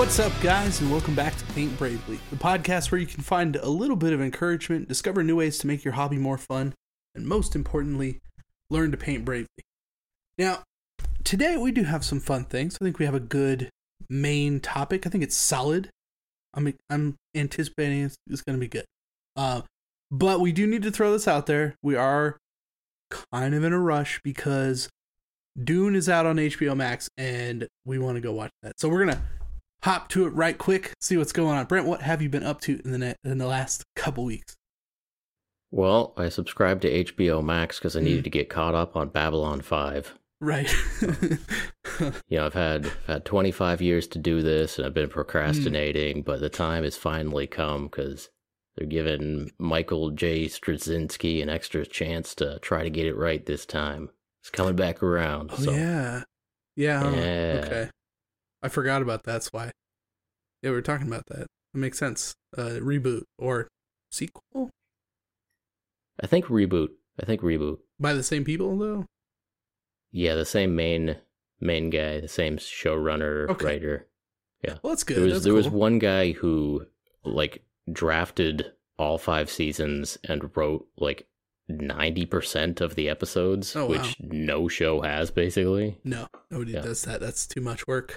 What's up, guys, and welcome back to Paint Bravely, the podcast where you can find a little bit of encouragement, discover new ways to make your hobby more fun, and most importantly, learn to paint bravely. Now, today we do have some fun things. I think we have a good main topic. I think it's solid. I'm I'm anticipating it's, it's going to be good. Uh, but we do need to throw this out there. We are kind of in a rush because Dune is out on HBO Max, and we want to go watch that. So we're gonna hop to it right quick, see what's going on. Brent, what have you been up to in the net, in the last couple weeks? Well, I subscribed to HBO Max because I hmm. needed to get caught up on Babylon 5. Right. You know, I've had had 25 years to do this and I've been hmm. procrastinating, but the time has finally come because they're giving Michael J. Straczynski an extra chance to try to get it right this time. It's coming back around. oh so yeah, yeah. Yeah. Okay, I forgot about that. That's why. Yeah, we were talking about that. It makes sense. Uh, reboot or sequel I think reboot. I think reboot. by the same people though. Yeah, the same main main guy, the same showrunner, Okay. writer. Yeah, well, that's good. There was that's there was one guy who like drafted all five seasons and wrote like ninety percent of the episodes, Oh, wow. which no show has basically. No, nobody Yeah. does that. That's too much work.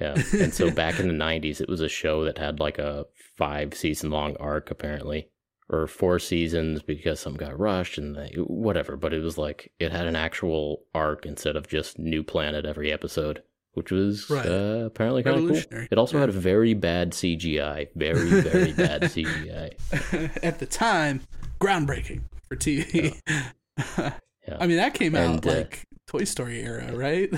Yeah, and so back in the nineties, it was a show that had like a five season long arc apparently, or four seasons because some got rushed and they, whatever. But it was like it had an actual arc instead of just new planet every episode. Which was Right. uh, apparently kind of cool. It also Yeah. had very bad CGI, very very bad CGI. At the time, groundbreaking for TV. Yeah. I mean, that came out And, uh, like Toy Story era, right?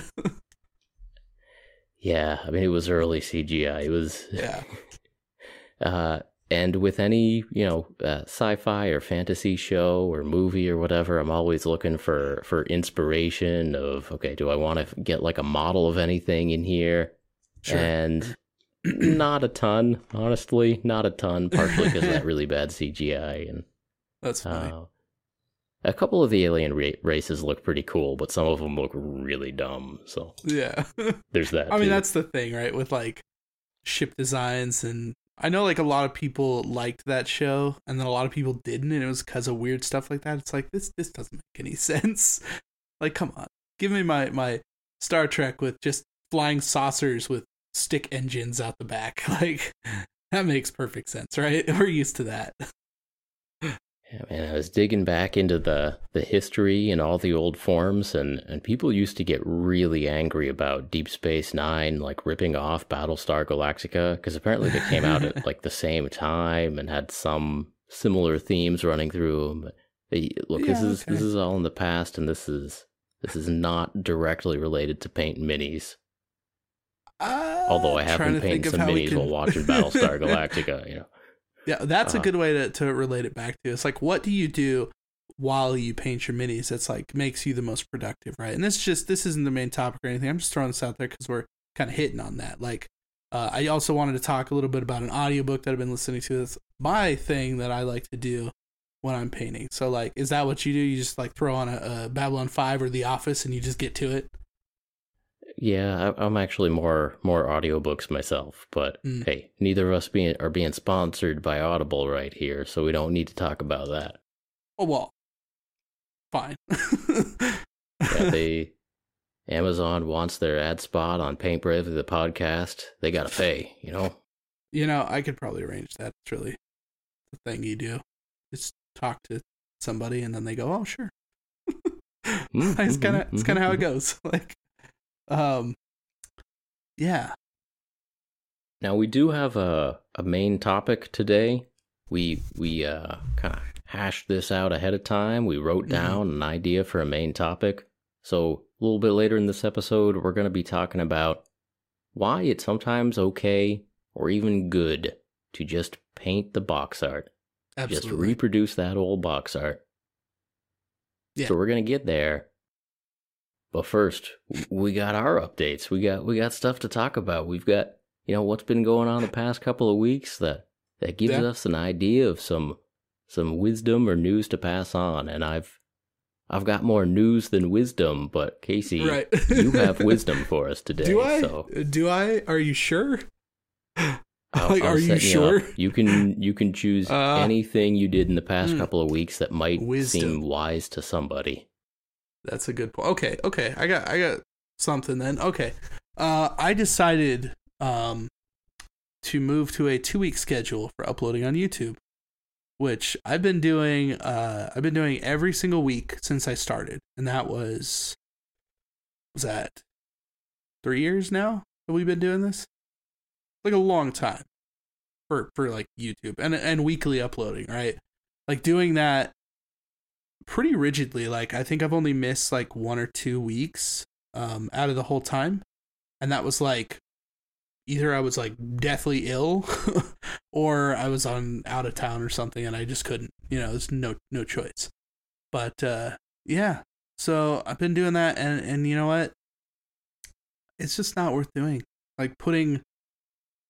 Yeah, I mean it was early CGI. It was yeah. uh, and with any you know uh, sci-fi or fantasy show or movie or whatever, I'm always looking for for inspiration. Of okay, do I want to get like a model of anything in here? Sure. And not a ton, honestly, not a ton. Partially because of that really bad CGI and That's funny. uh, a couple of the alien ra- races look pretty cool, but some of them look really dumb. So yeah. there's that. I mean, too. that's the thing, right? With like ship designs and I know like a lot of people liked that show and then a lot of people didn't and it was because of weird stuff like that. It's like this this doesn't make any sense. Like come on. Give me my my Star Trek with just flying saucers with stick engines out the back. Like that makes perfect sense, right? We're used to that. Yeah, man, I was digging back into the the history and all the old forms, and and people used to get really angry about Deep Space Nine, like ripping off Battlestar Galactica, because apparently they came out at like the same time and had some similar themes running through them. But they, look, this Yeah, is this is all in the past, and this is this is not directly related to paint minis. Uh, Although I have been painting some minis can- while watching Battlestar Galactica, you know. Yeah, that's a Uh-huh. good way to, to relate it back to. It's like, what do you do while you paint your minis that's like makes you the most productive, right? And this just this isn't the main topic or anything. I'm just throwing this out there because we're kind of hitting on that. Like, uh, I also wanted to talk a little bit about an audiobook that I've been listening to. That's my thing that I like to do when I'm painting. So, like, is that what you do? You just like throw on a, a Babylon Five or The Office and you just get to it? Yeah, I- I'm actually more more audiobooks myself, but Mm. hey, neither of us being are being sponsored by Audible right here, so we don't need to talk about that. Oh well, fine. Yeah, they Amazon wants their ad spot on Paint Bravely the podcast. They got to pay, you know. You know, I could probably arrange that. It's really the thing you do. Just talk to somebody and then they go, "Oh, sure." Mm, it's kind of mhm, it's kind of mhm, how it mhm. goes. Like, um, yeah, Now we do have a a main topic today. We we uh kind of hashed this out ahead of time. We wrote Mhm. down an idea for a main topic. So a little bit later in this episode, we're going to be talking about why it's sometimes okay or even good to just paint the box art, just reproduce that old box art. Yeah. So we're going to get there. But first, we got our updates. We got we got stuff to talk about. We've got you know what's been going on the past couple of weeks that that gives Yeah. us an idea of some some wisdom or news to pass on. And I've I've got more news than wisdom, but Casey, right. you have wisdom for us today. Do I? So Do I? Are you sure? I'll- like, I'll are you sure? up. You can you can choose Uh, anything you did in the past hmm. couple of weeks that might Wisdom. seem wise to somebody. That's a good point. Okay, okay. I got I got something then. Okay. Uh I decided um to move to a 2-week schedule for uploading on YouTube, which I've been doing uh I've been doing every single week since I started. And that was was that 3 years now that we've been doing this? Like a long time for for like YouTube and and weekly uploading, right? Like doing that pretty rigidly. Like I think I've only missed like one or two weeks um out of the whole time. And that was like either I was like deathly ill or I was on out of town or something and I just couldn't. You know, there's no no choice. But uh yeah. So I've been doing that and and you know what? It's just not worth doing. Like putting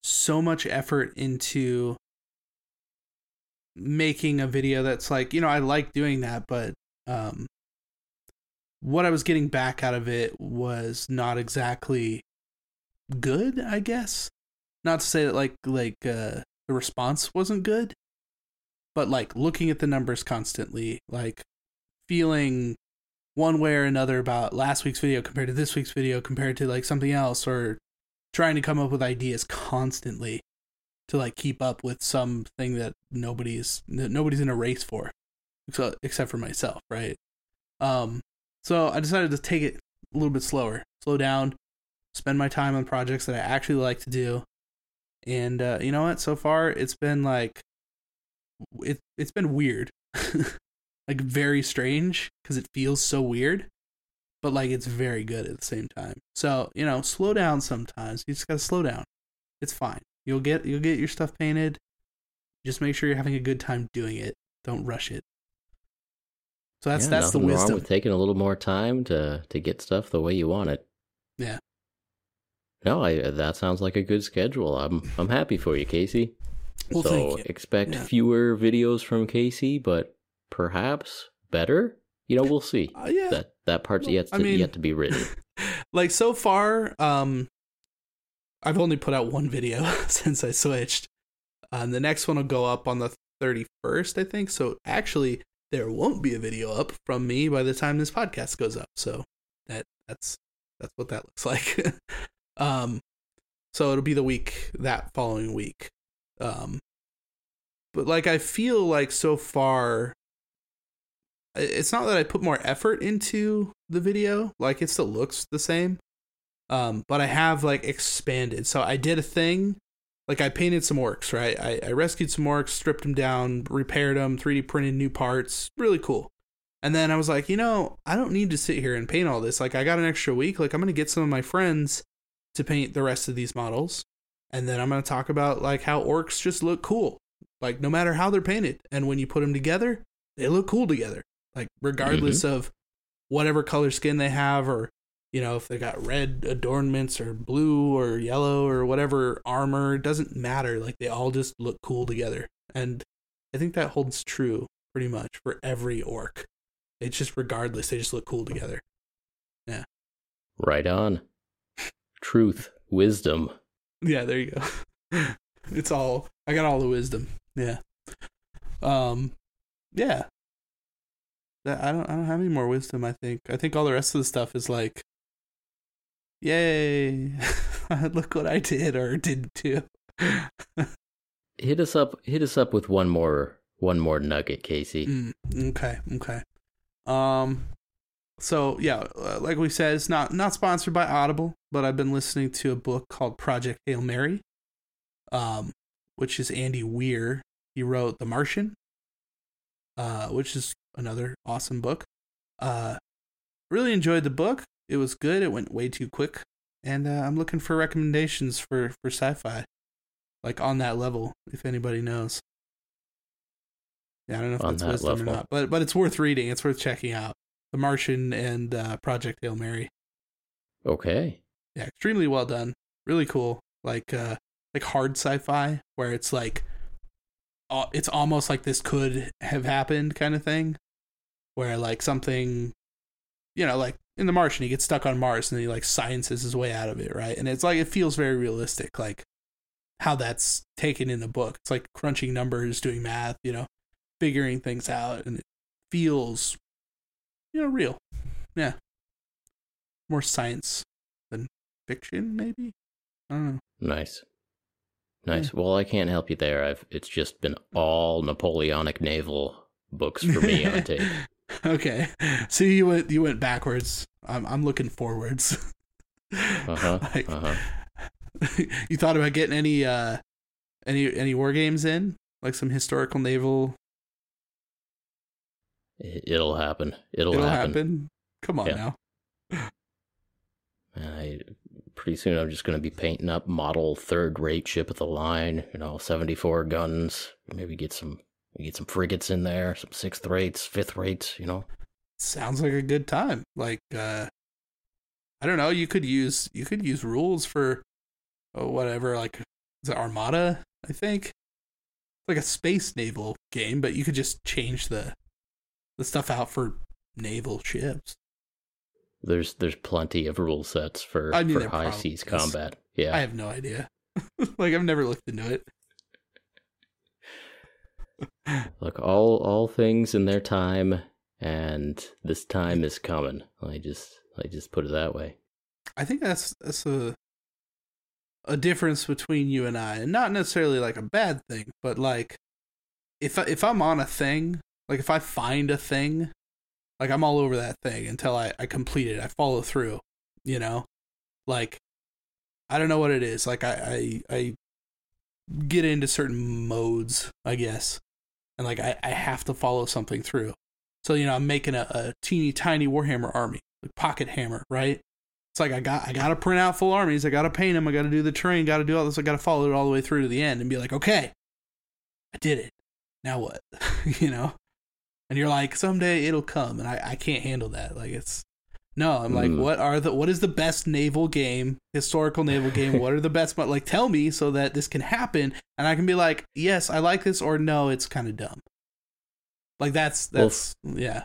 so much effort into making a video that's like you know i like doing that but um what i was getting back out of it was not exactly good i guess. Not to say that like like uh the response wasn't good but like looking at the numbers constantly like feeling one way or another about last week's video compared to this week's video compared to like something else or trying to come up with ideas constantly to like keep up with something that nobody's that nobody's in a race for except for myself right? Um so i decided to take it a little bit slower slow down spend my time on projects that i actually like to do and uh you know what? So far it's been like it it's been weird. Like very strange because it feels so weird but like it's very good at the same time. So you know slow down sometimes. You just gotta slow down. It's fine You'll get you'll get your stuff painted. Just make sure you're having a good time doing it. Don't rush it. So that's yeah, that's the nothing wrong wisdom. with taking a little more time to to get stuff the way you want it. Yeah. No, I that sounds like a good schedule. I'm I'm happy for you, Casey. Well, so thank you. expect Yeah. fewer videos from Casey, but perhaps better. You know, we'll see. Uh, yeah. That that part's Well, yet to, I mean- yet to be written. like so far, um, I've only put out one video since I switched. Um, the next one will go up on the 31st, I think. So actually, there won't be a video up from me by the time this podcast goes up. So that that's that's what that looks like. um, so it'll be the week that following week. Um, but like I feel like so far, it's not that I put more effort into the video. Like it still looks the same. Um, but I have like expanded. So I did a thing, like I painted some orcs, right? I, I rescued some orcs, stripped them down, repaired them, 3D printed new parts. Really cool. And then I was like, you know, I don't need to sit here and paint all this. Like I got an extra week. Like I'm gonna get some of my friends to paint the rest of these models. And then I'm gonna talk about like how orcs just look cool. Like no matter how they're painted. And when you put them together, they look cool together. Like regardless of whatever color skin they have or you know if they got red adornments or blue or yellow or whatever armor it doesn't matter. Like they all just look cool together. And i think that holds true pretty much for every orc. It's just regardless they just look cool together. Yeah. right on. Truth, wisdom. yeah there you go. It's all i got all the wisdom. Yeah. Um yeah. That- i don't i don't have any more wisdom i think. I think all the rest of the stuff is like yay look what i did or didn't do Hit us up. Hit us up with one more one more nugget, Casey. Mm, okay, okay. Um, so yeah, uh, like we said, it's not not sponsored by Audible, but I've been listening to a book called Project Hail Mary, um, which is Andy Weir. He wrote The Martian, uh, which is another awesome book. Uh, really enjoyed the book. It was good. It went way too quick, and uh, I'm looking for recommendations for for sci-fi, like on that level. If anybody knows. Yeah, I don't know if On that's that wisdom level. or not, but but it's worth reading. It's worth checking out. The Martian and uh, Project Hail Mary. Okay. Yeah, extremely well done. Really cool. Like uh like hard sci-fi where it's like uh, it's almost like this could have happened kind of thing where like something you know, like in The Martian he gets stuck on Mars and he like sciences his way out of it, right? And it's like it feels very realistic like how that's taken in the book. It's like crunching numbers, doing math, you know, figuring things out, and it feels, you know, real. Yeah, more science than fiction, maybe. I don't know. Nice. Nice. Well, I can't help you there. I've it's just been all Napoleonic naval books for me on tape. okay, so you went you went backwards. I'm I'm looking forwards. Uh huh. Like- uh huh. you thought about getting any uh any any war games in like some historical naval It'll happen. It'll, it'll happen. happen. come on Yeah. now And I pretty soon I'm just going to be painting up model third rate ship of the line. You know, 74 guns. Maybe get some get some frigates in there, some sixth rates, fifth rates. You know. sounds like a good time like uh i don't know you could use you could use rules for oh, whatever like is it armada i think it's like a space naval game but you could just change the the stuff out for naval ships There's there's plenty of rule sets for I mean, for high seas combat. Yeah. i have no idea like i've never looked into it Look, all all things in their time, and this time is coming. I just I just put it that way. I think that's that's a a difference between you and I, and not necessarily like a bad thing, but like if I, if I'm on a thing, like if I find a thing, like I'm all over that thing until I I complete it, I follow through, you know, like I don't know what it is, like I I, I get into certain modes, I guess, and like I I have to follow something through. So you know, I'm making a, a teeny tiny Warhammer army, like pocket hammer, right? It's like I got I got to print out full armies. I got to paint them. I got to do the terrain. Got to do all this. I got to follow it all the way through to the end and be like, okay, I did it. Now what? you know? And you're like, someday it'll come, and I I can't handle that. Like it's no. I'm like, Mm. what are the what is the best naval game, historical naval game? what are the best? But like, tell me so that this can happen, and I can be like, yes, I like this, or no, it's kind of dumb. Like that's Well, that's yeah.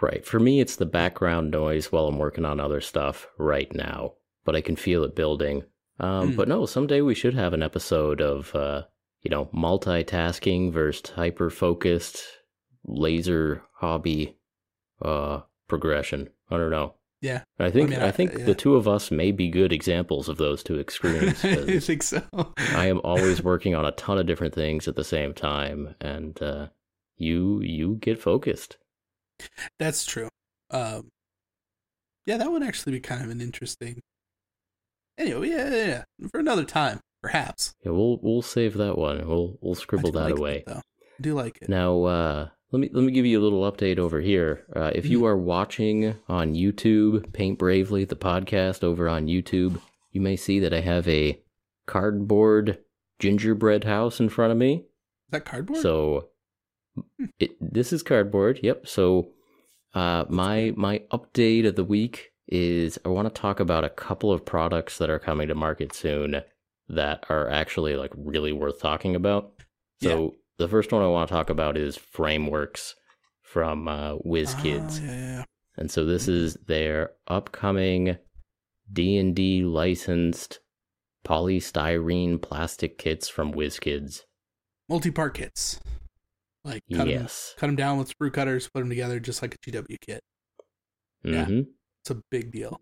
Right. For me, it's the background noise while I'm working on other stuff right now, but I can feel it building. Um, Mm. But no, someday we should have an episode of, uh, you know, multitasking versus hyper focused laser hobby uh, progression. I don't know. Yeah. I think mean, I, I- think yeah. the two of us may be good examples of those two extremes. I think so. I am always working on a ton of different things at the same time, and uh, you you get focused. That's true. Um, yeah, that would actually be kind of an interesting. Anyway, yeah, yeah, yeah. for another time, perhaps. Yeah, we'll we'll save that one. We'll we'll I scribble do that like away. though. I do like it. Now, uh, let me let me give you a little update over here. Uh, if you are watching on YouTube, Paint Bravely, the podcast over on YouTube, you may see that I have a cardboard gingerbread house in front of me. Is that cardboard? So, it, this is cardboard. Yep. So, uh, my my update of the week is I want to talk about a couple of products that are coming to market soon that are actually like really worth talking about. So the first one I want to talk about is Frameworks from uh, WizKids, Oh, yeah, yeah, yeah. and so this is their upcoming D and D licensed polystyrene plastic kits from WizKids. Multi-part kits. Like cut Yes. cut them down with sprue cutters, put them together just like a GW kit. Yeah. hmm It's a big deal.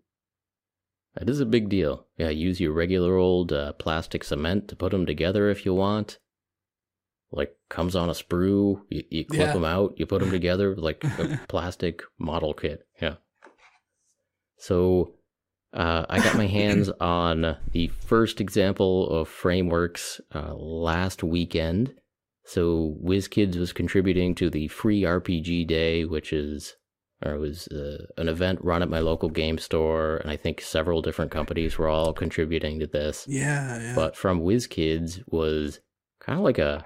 That is a big deal. Yeah, use your regular old uh, plastic cement to put them together if you want. Like comes on a sprue, you, you clip Yeah. them out, you put them together like a plastic model kit. Yeah. So uh, I got my hands on the first example of frameworks uh, last weekend. So WizKids was contributing to the free RPG day, which is or it was uh, an event run at my local game store, and I think several different companies were all contributing to this. Yeah, yeah. But from WizKids was kind of like a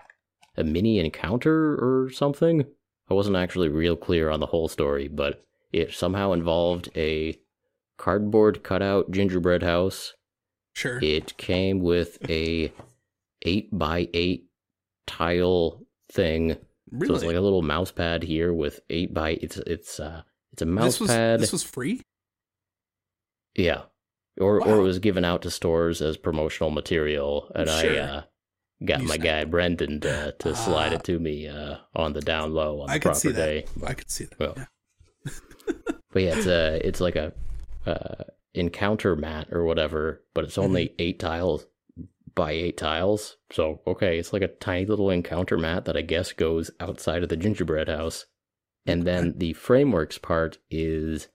a mini encounter or something. I wasn't actually real clear on the whole story, but it somehow involved a cardboard cutout gingerbread house. sure. It came with a eight by eight tile thing really? so it's like a little mouse pad here with eight by it's it's uh it's a mouse this was pad. this was free. yeah. Or or it was given out to stores as promotional material and Sure. I uh got You my guy Brendan to, to slide Ah. it to me uh, on the down low on the I could proper day. I could see that. Well, yeah. But yeah, it's a it's like a uh, encounter mat or whatever, but it's only Mm-hmm. eight tiles by eight tiles. So okay, it's like a tiny little encounter mat that I guess goes outside of the gingerbread house, and then the frameworks part is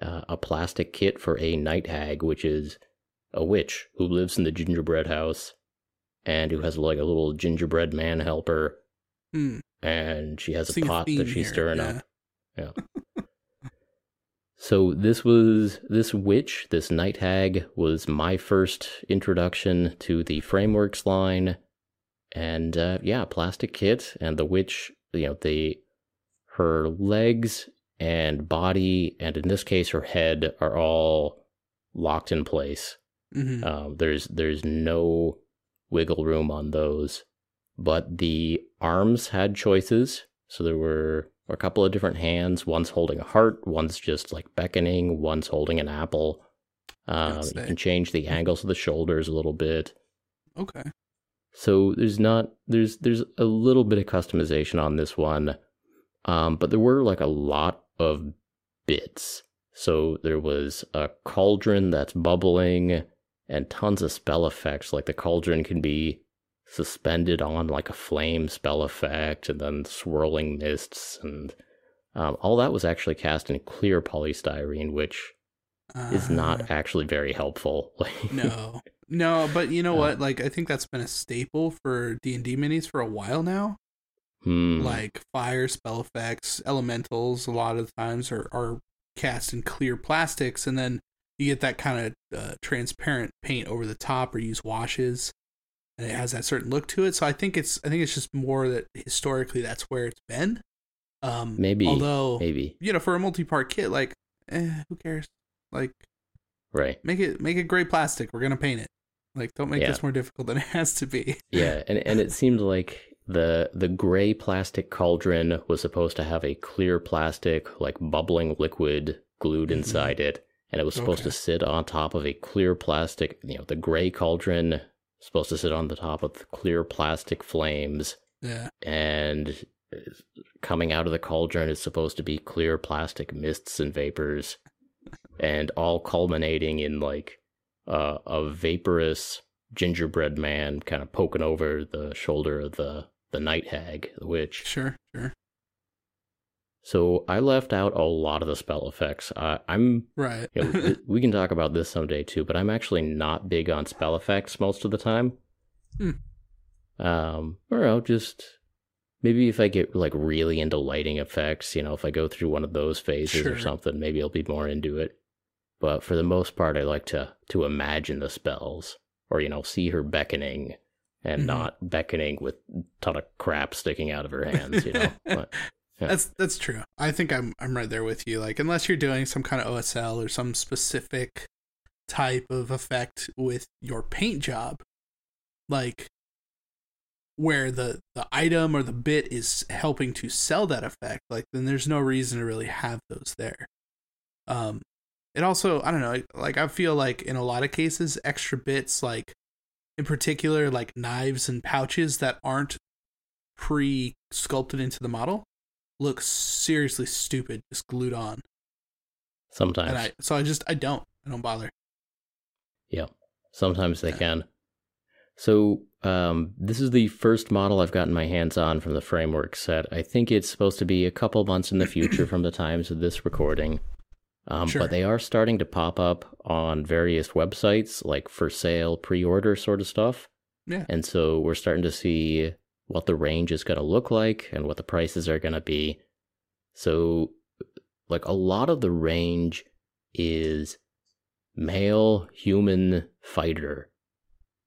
uh, a plastic kit for a night hag, which is a witch who lives in the gingerbread house, and who has like a little gingerbread man helper, Hmm. and she has a pot that she's here, stirring yeah. up. Yeah. so this was this witch, this night hag was my first introduction to the frameworks line, and uh, yeah, plastic kit and the witch. You know, the her legs and body, and in this case, her head are all locked in place. Mhm. Um, there's there's no wiggle room on those, but the arms had choices. So there were a couple of different hands. One's holding a heart. One's just like beckoning. One's holding an apple. Um, you can change the angles of the shoulders a little bit. Okay. So there's not there's there's a little bit of customization on this one, um, but there were like a lot of bits. So there was a cauldron that's bubbling, and tons of spell effects. Like the cauldron can be suspended on like a flame spell effect, and then swirling mists, and um, all that was actually cast in clear polystyrene, which is Uh, not actually very helpful. No, no. But you know Uh, what? Like, I think that's been a staple for D and D minis for a while now. hmm. Like fire spell effects, elementals. A lot of the times are are cast in clear plastics, and then you get that kind of uh, transparent paint over the top, or use washes, and it has that certain look to it. So I think it's I think it's just more that historically that's where it's been. Um, Maybe, although maybe you know for a multi-part kit, like, eh, who cares? Like, right. make it make it gray plastic. We're gonna paint it. Like, don't make Yeah. this more difficult than it has to be. Yeah, and and it seemed like the the gray plastic cauldron was supposed to have a clear plastic like bubbling liquid glued Mhm. inside it, and it was supposed to sit on top of a clear plastic. You know, the gray cauldron supposed to sit on the top of the clear plastic flames, Yeah. and coming out of the cauldron is supposed to be clear plastic mists and vapors, and all culminating in like uh, a vaporous gingerbread man kind of poking over the shoulder of the the night hag, the witch. Sure. Sure. So I left out a lot of the spell effects. Uh, I'm Right. you know, we can talk about this someday too, but I'm actually not big on spell effects most of the time. Hmm. Um, or I'll just maybe if I get like really into lighting effects, you know, if I go through one of those phases or something, maybe I'll be more into it. But for the most part, I like to to imagine the spells, or you know, see her beckoning, and Mhm. not beckoning with a ton of crap sticking out of her hands. You know, but, That's that's true. I think I'm I'm right there with you. Like unless you're doing some kind of OSL or some specific type of effect with your paint job, like where the the item or the bit is helping to sell that effect, like then there's no reason to really have those there. Um it also I don't know, like I feel like in a lot of cases extra bits like in particular like knives and pouches that aren't pre sculpted into the model look seriously stupid just glued on sometimes. and i so i just i don't i don't bother Yeah, sometimes they Yeah. can. So, um, this is the first model I've gotten my hands on from the framework set. I think it's supposed to be a couple months in the future from the times of this recording. Um, Sure. But they are starting to pop up on various websites, like for sale, pre order sort of stuff. Yeah. And so we're starting to see what the range is going to look like and what the prices are going to be. So, like, a lot of the range is male human fighter.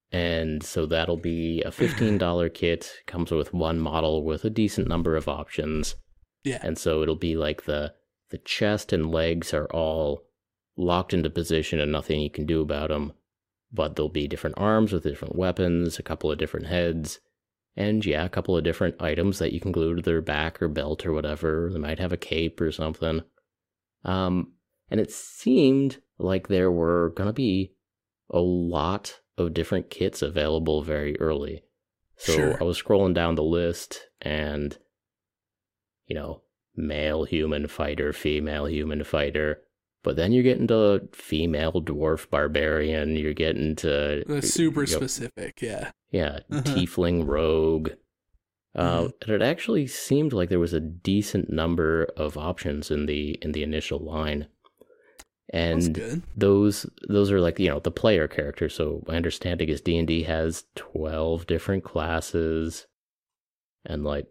And so that'll be a $15 kit, comes with one model with a decent number of options. yeah And so it'll be like the the chest and legs are all locked into position and nothing you can do about them. But there'll be different arms with different weapons, a couple of different heads, and yeah, a couple of different items that you can glue to their back or belt or whatever. They might have a cape or something. Um, and it seemed like there were gonna be a lot of different kits available very early. So Sure. I was scrolling down the list and, you know, male human fighter, female human fighter. But then you're getting to female dwarf barbarian. You're getting to super you know, specific, yeah. Yeah, Uh-huh. tiefling rogue. Uh, Mhm. and it actually seemed like there was a decent number of options in the in the initial line, and those those are like you know the player characters. So my understanding is D and D has twelve different classes, and like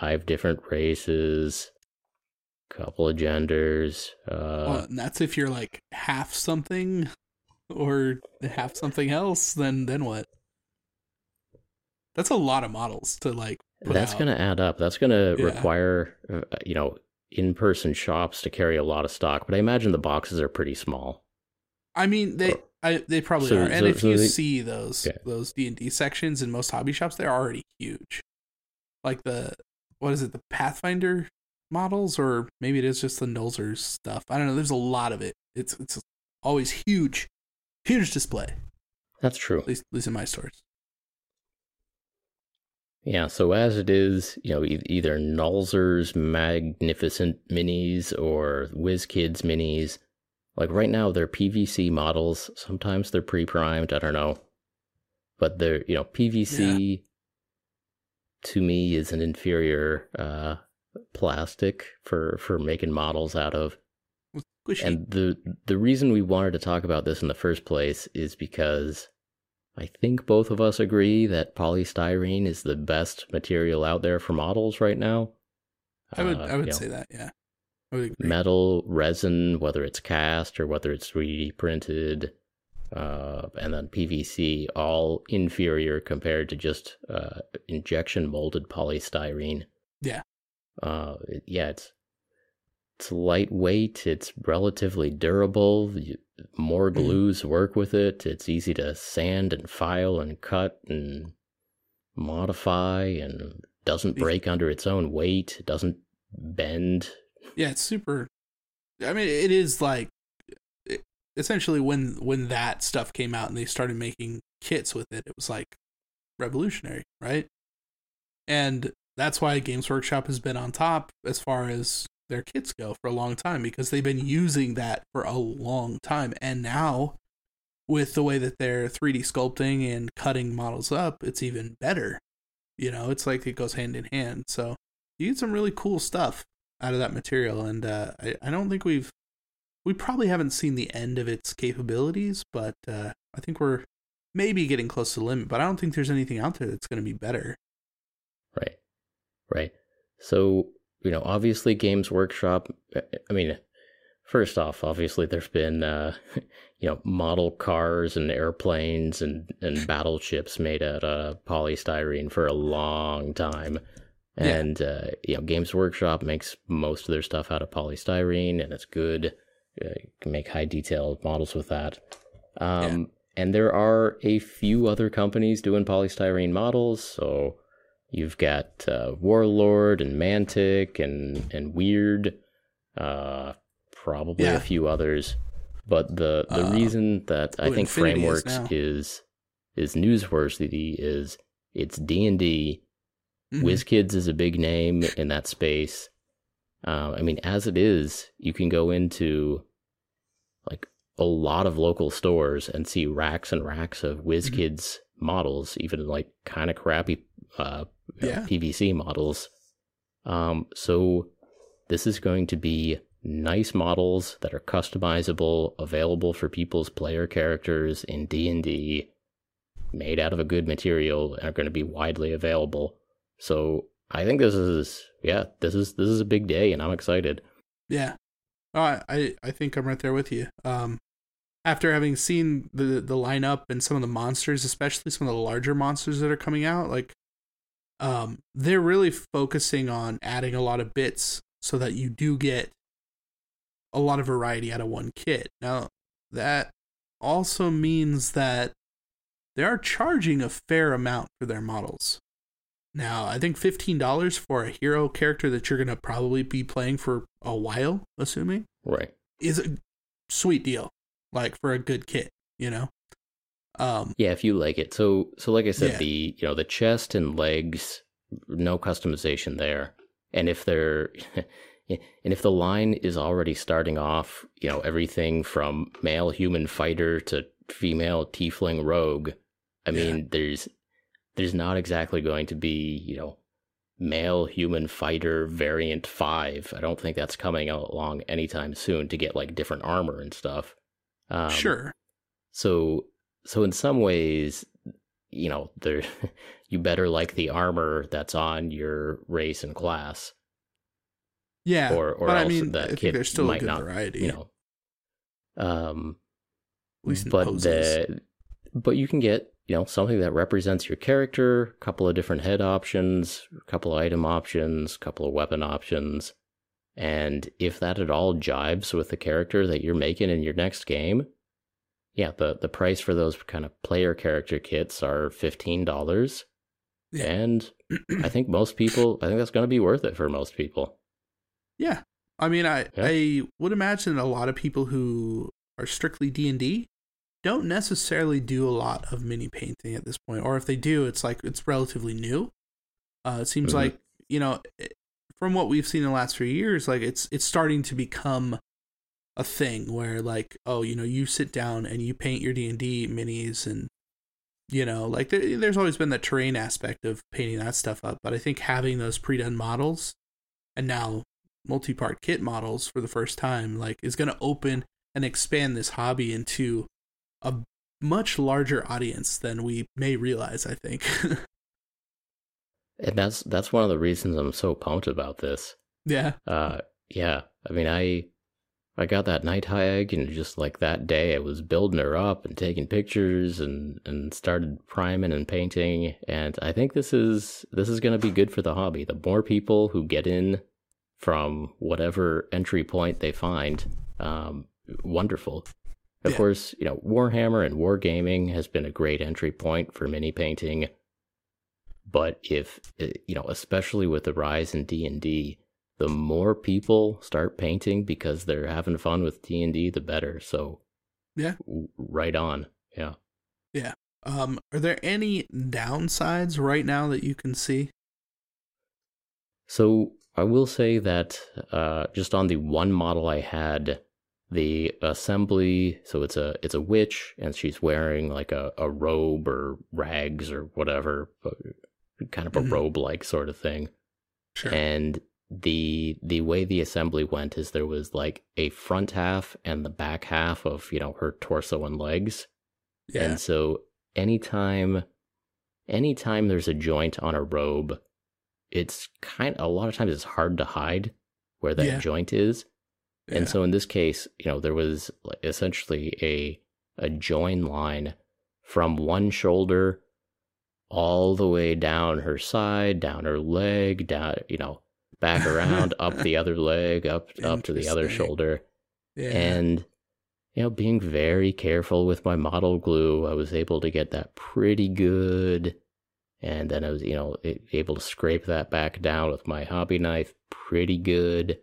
five different races, couple of genders. Uh, well, and that's if you're like half something or half something else, then then what? That's a lot of models to like That's going to add up. That's going to Yeah. require, uh, you know, in-person shops to carry a lot of stock. But I imagine the boxes are pretty small. I mean, they Or- I, they probably So- are, and so- if so you they- see those Yeah. those D and D sections in most hobby shops, they're already huge. Like the what is it, the Pathfinder models, or maybe it is just the Nolzur's stuff. I don't know. There's a lot of it. It's it's always huge, huge display. That's true. At least, at least in my stores. Yeah. So as it is, you know, e- either Nolzur's magnificent minis or WizKids minis. Like right now, they're PVC models. Sometimes they're pre-primed. I don't know, but they're you know PVC. To me, is an inferior uh, plastic for for making models out of. Squishy. And the the reason we wanted to talk about this in the first place is because I think both of us agree that polystyrene is the best material out there for models right now. I would Uh, I would you know, say that. Yeah, I would agree. metal, resin, whether it's cast or whether it's 3D printed, uh, and then PVC, all inferior compared to just uh, injection molded polystyrene. Yeah. Uh, yeah, it's it's lightweight. It's relatively durable. More Mhm. glues work with it. It's easy to sand and file and cut and modify, and doesn't break under its own weight. It doesn't bend. Yeah, it's super. I mean, it is like it, essentially when when that stuff came out and they started making kits with it, it was like revolutionary, right? And that's why Games Workshop has been on top as far as their kits go for a long time because they've been using that for a long time. And now, with the way that they're 3D sculpting and cutting models up, it's even better. You know, it's like it goes hand in hand. So you get some really cool stuff out of that material, and uh, I, I don't think we've we probably haven't seen the end of its capabilities, but uh, I think we're maybe getting close to the limit. But I don't think there's anything out there that's going to be better. Right. Right. So, you know, obviously Games Workshop I mean, first off, obviously there's been uh you know, model cars and airplanes and and battleships made out of polystyrene for a long time. Yeah. And uh you know, Games Workshop makes most of their stuff out of polystyrene and it's good. Uh, you can make high detailed models with that. Um and there are a few other companies doing polystyrene models, so You've got uh, Warlord and Mantic and and Weird, uh, probably Yeah. a few others. But the the Uh, reason that I think Infinity is Frameworks now. is is newsworthy is it's D and D. Mhm. WizKids is a big name in that space. Uh, I mean, as it is, you can go into like a lot of local stores and see racks and racks of Mm-hmm. WizKids models, even like kind of crappy uh, Yeah. PVC models. Um, so this is going to be nice models that are customizable, available for people's player characters in D and D, made out of a good material, and are going to be widely available. So I think this is yeah, this is this is a big day, and I'm excited. Yeah. Oh, I, I I think I'm right there with you. Um, after having seen the the lineup and some of the monsters, especially some of the larger monsters that are coming out, like, um, they're really focusing on adding a lot of bits so that you do get a lot of variety out of one kit. Now, that also means that they are charging a fair amount for their models. Now, I think $15 for a hero character that you're going to probably be playing for a while, assuming, Right. is a sweet deal. Like for a good kit, you know? Um, Yeah, if you like it. So so like I said, Yeah. the you know the chest and legs, no customization there. And if they're and if the line is already starting off, you know, everything from male human fighter to female tiefling rogue, I Yeah. mean, there's there's not exactly going to be, you know, male human fighter variant 5. I don't think that's coming along anytime soon to get like different armor and stuff. Um, sure. so so in some ways, you know, there you better like the armor that's on your race and class, Yeah. or or but else I mean, I that kit there's still a might good not, variety. you know. Um, At least but the but you can get you know something that represents your character, a couple of different head options, a couple of item options, a couple of weapon options, and if that at all jives with the character that you're making in your next game, yeah, the the price for those kind of player character kits are fifteen dollars, Yeah. and I think most people, I think that's going to be worth it for most people. Yeah. I mean, I Yeah. I would imagine a lot of people who are strictly D and D don't necessarily do a lot of mini painting at this point, or if they do, it's like it's relatively new. Uh, it seems Mhm. like you know, it- from what we've seen in the last few years, like it's it's starting to become a thing where like oh you know you sit down and you paint your D and D minis and you know like there, there's always been the terrain aspect of painting that stuff up, but I think having those pre-done models and now multi-part kit models for the first time like is going to open and expand this hobby into a much larger audience than we may realize i think And that's that's one of the reasons I'm so pumped about this. yeah Uh, yeah. I mean, I I got that night hag, and just like that day, I was building her up and taking pictures, and and started priming and painting. And I think this is this is going to be good for the hobby. The more people who get in from whatever entry point they find, um, wonderful. Of Yeah. course, you know Warhammer and Wargaming has been a great entry point for mini painting. But if eh, you know, especially with the rise in D and D, the more people start painting because they're having fun with D and D, the better. So, Yeah. right on. Yeah. Yeah. Um are there any downsides right now that you can see So I will say that uh, just on the one model I had, the assembly. So it's a it's a witch, and she's wearing like a, a robe or rags or whatever, kind of a Mhm. robe like sort of thing. sure and the the way the assembly went is there was like a front half and the back half of you know her torso and legs yeah and so anytime anytime there's a joint on a robe it's kind a lot of times it's hard to hide where that Yeah. joint is yeah. and so in this case you know there was like, essentially a a join line from one shoulder all the way down her side down her leg down you know back around up the other leg up up to the other shoulder. Yeah. And you know being very careful with my model glue i was able to get that pretty good. And then i was you know able to scrape that back down with my hobby knife pretty good.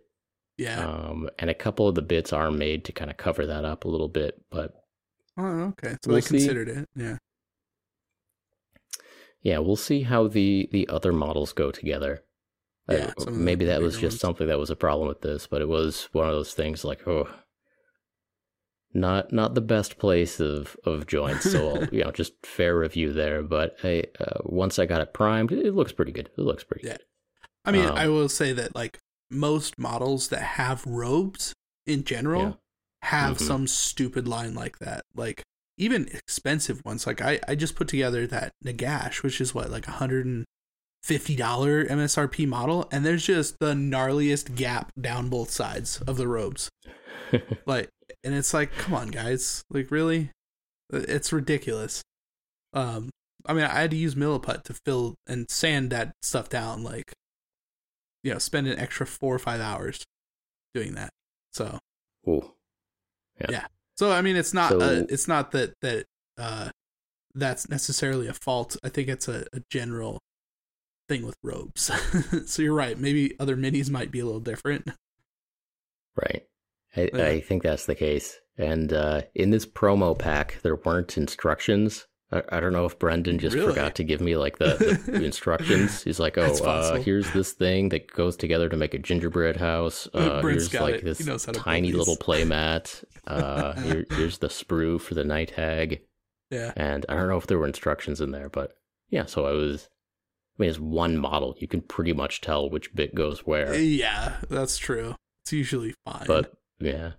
Yeah. Um and a couple of the bits are made to kind of cover that up a little bit but oh okay. So we'll they see. considered it. Yeah. Yeah we'll see how the the other models go together Yeah, the- maybe that was just ones. something that was a problem with this but it was one of those things like oh not not the best place of of joints so you know just fair review there but I, uh, once i got it primed it looks pretty good it looks pretty Yeah. good i mean Um, i will say that like most models that have robes in general Yeah. have Mhm. some stupid line like that like even expensive ones like i i just put together that nagash which is what like a hundred and fifty dollar msrp model and there's just the gnarliest gap down both sides of the robes. Like and it's like come on guys. Like really? It's ridiculous. Um i mean i had to use milliput to fill and sand that stuff down like you know spend an extra four or five hours doing that. So Ooh. Yeah. So i mean it's not uh, So- it's not that that uh that's necessarily a fault. I think it's a, a general thing with robes so you're right maybe other minis might be a little different right I, Yeah. I think that's the case. And uh, in this promo pack, there weren't instructions. I, I don't know if Brendan just Really? forgot to give me like the, the instructions. He's like, "Oh, uh, here's this thing that goes together to make a gingerbread house. Uh, Brent's like it. this He knows how to build tiny little play mat. Uh, here, here's the sprue for the night hag." Yeah. And I don't know if there were instructions in there, but yeah. So I was. I mean, it's one model. You can pretty much tell which bit goes where. Yeah, that's true. It's usually fine. But yeah.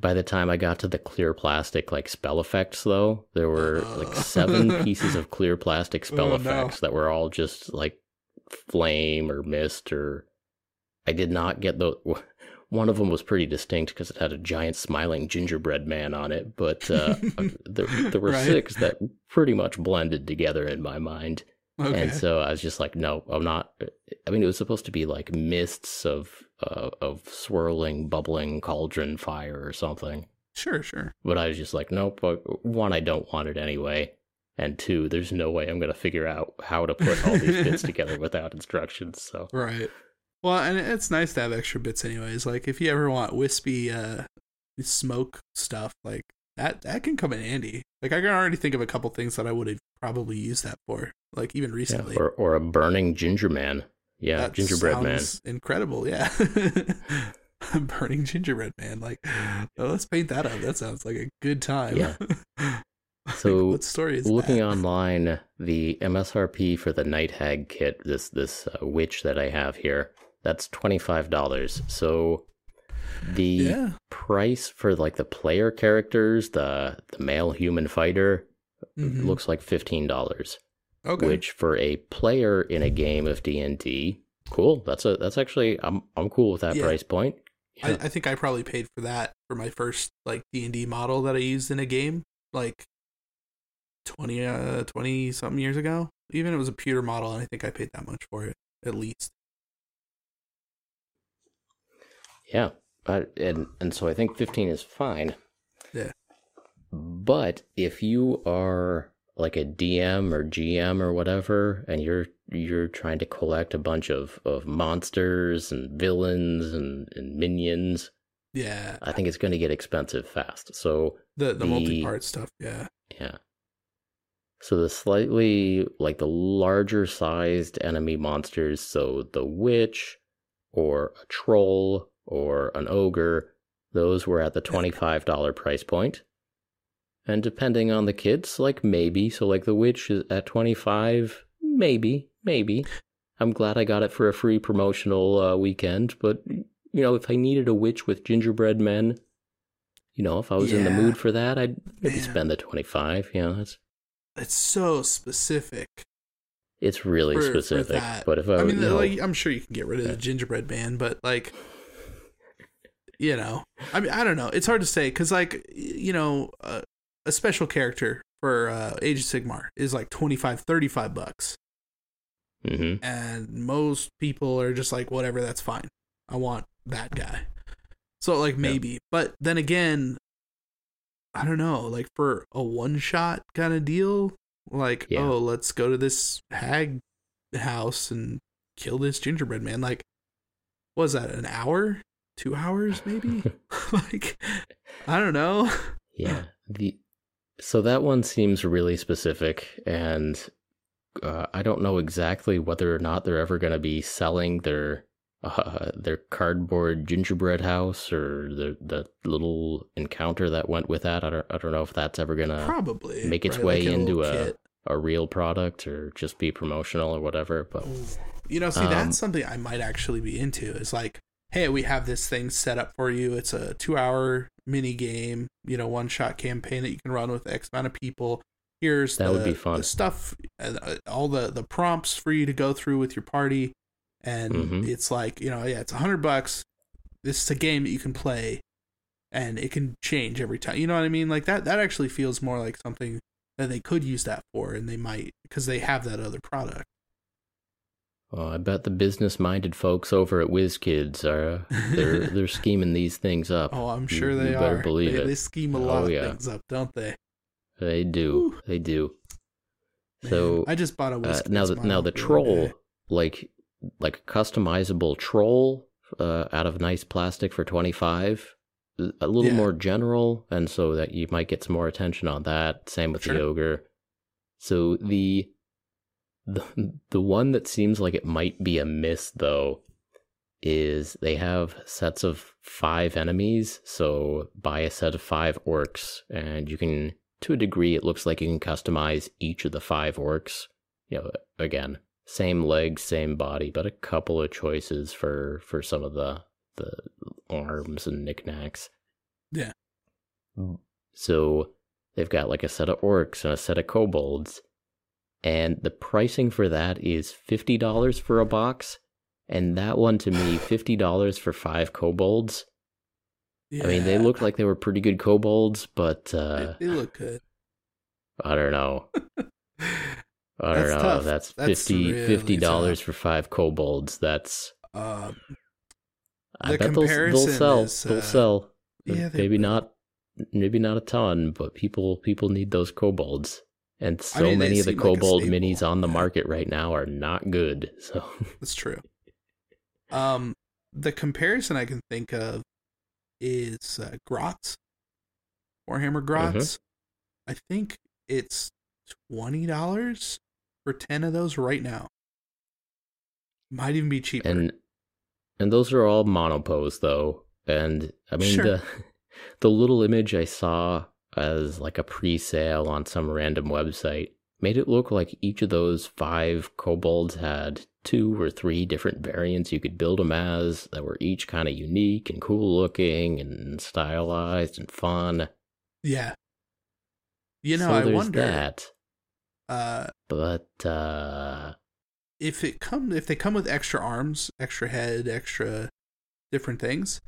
By the time I got to the clear plastic like spell effects though, there were like Uh. seven pieces of clear plastic spell Oh, no. effects that were all just like flame or mist or I did not get the one of them was pretty distinct because it had a giant smiling gingerbread man on it, but uh, there, there were Right. six that pretty much blended together in my mind. Okay. And so I was just like, no, I'm not. I mean, it was supposed to be like mists of uh, of swirling, bubbling cauldron fire or something. sure, sure. But I was just like, nope. uh, One, I don't want it anyway, and two, there's no way I'm gonna figure out how to put all these bits together without instructions. So Right. Well, and it's nice to have extra bits anyways. Like if you ever want wispy uh smoke stuff, like that that can come in handy. Like I can already think of a couple things that I would have probably used that for. Like even yeah, recently. or or a burning ginger man. Yeah, That gingerbread man. Incredible, yeah. Burning gingerbread man. Like oh, let's paint that up. That sounds like a good time. Yeah. Like, So, what story is Looking that? online, the MSRP for the Night Hag kit, this this uh, witch that I have here, that's twenty five dollars. So the Yeah. price for like the player characters, the the male human fighter, Mhm. looks like fifteen dollars. Okay. Which for a player in a game of D and D, cool. That's a that's actually I'm I'm cool with that Yeah. price point. I, I think I probably paid for that for my first like D and D model that I used in a game like 20 uh 20 something years ago. Even it was a pewter model and I think I paid that much for it at least. Yeah, uh, and and so I think fifteen is fine. Yeah. But if you are like a DM or GM or whatever, and you're you're trying to collect a bunch of, of monsters and villains and, and minions, Yeah. I think it's going to get expensive fast. So The the, the- multi-part stuff, yeah. yeah. So the slightly like the larger sized enemy monsters, so the witch or a troll or an ogre, those were at the $25 price point. And depending on the kits, like maybe, so like the witch is at 25, maybe, maybe. I'm glad I got it for a free promotional uh, weekend, but you know, if I needed a witch with gingerbread men, you know, if I was in the mood for that, I'd maybe Man. spend the 25, you know, it's It's so specific. It's really for- for specific. that. but if I, I mean, you know, like I'm sure you can get rid of the gingerbread man, but like, you know, I mean, I don't know. It's hard to say because, like, you know, uh, a special character for uh, Age of Sigmar is like 25, 35 bucks, mhm. and most people are just like, whatever, that's fine. I want that guy. So, like, maybe, but then again, I don't know. Like for a one shot kind of deal, like, Yeah. oh, let's go to this hag house and kill this gingerbread man. Like, was that an hour, two hours, maybe? like, I don't know. yeah. The so that one seems really specific, and uh, I don't know exactly whether or not they're ever going to be selling their uh, their cardboard gingerbread house or the the little encounter that went with that. I don't I don't know if that's ever going to Probably make its right? way Like into a kit. a real product or just be promotional or whatever. But You know, see, Um, that's something I might actually be into. Is like, hey, we have this thing set up for you. It's a two-hour mini game, you know, one-shot campaign that you can run with X amount of people. Here's That the, would be fun. the stuff, uh, all the the prompts for you to go through with your party, and Mhm. it's like, you know, yeah, it's a hundred bucks. This is a game that you can play, and it can change every time. You know what I mean? Like that. That actually feels more like something that they could use that for, and they might because they have that other product. Oh, I bet the business-minded folks over at WizKids are they're they're scheming these things up. Oh, I'm You- sure you they better are. believe they, it. they scheme a Oh, lot of yeah. things up, don't they? They do, they do. Man, So I just bought a uh, whiskey. now the now the troll, like like a customizable troll, uh, out of nice plastic for twenty five. a little Yeah. more general, and so that you might get some more attention on that. Same with Sure. the ogre. So the the the one that seems like it might be a miss though is they have sets of five enemies. So buy a set of five orcs, and you can, to a degree, it looks like you can customize each of the five orcs. You know, again, same legs, same body, but a couple of choices for for some of the the arms and knickknacks. Yeah. Hmm. So they've got like a set of orcs and a set of kobolds, and the pricing for that is fifty dollars for a box. And that one to me, fifty dollars for five kobolds. I mean, they Yeah, looked like they were pretty good kobolds, but uh, they, they look good. I don't know. I don't know. tough. That's That's 50 really fifty dollars for five kobolds. That's Um, I The bet they'll, they'll sell. is, they'll uh, sell. yeah, maybe will. not. Maybe not a ton, but people people need those kobolds, and so mean, many of the seem like kobold minis on the yeah. market right now are not good. So That's true. Um, the comparison I can think of is uh, Grots, Warhammer Mm-hmm. Grots. I think it's twenty dollars for ten of those right now. Might even be cheaper. and and those are all monopose though and i mean Sure. the the little image i saw as like a pre-sale on some random website made it look like each of those five kobolds had two or three different variants you could build them as that were each kind of unique and cool looking and stylized and fun yeah, you know, so I wonder that uh, but uh if it come if they come with extra arms, extra head, extra different things.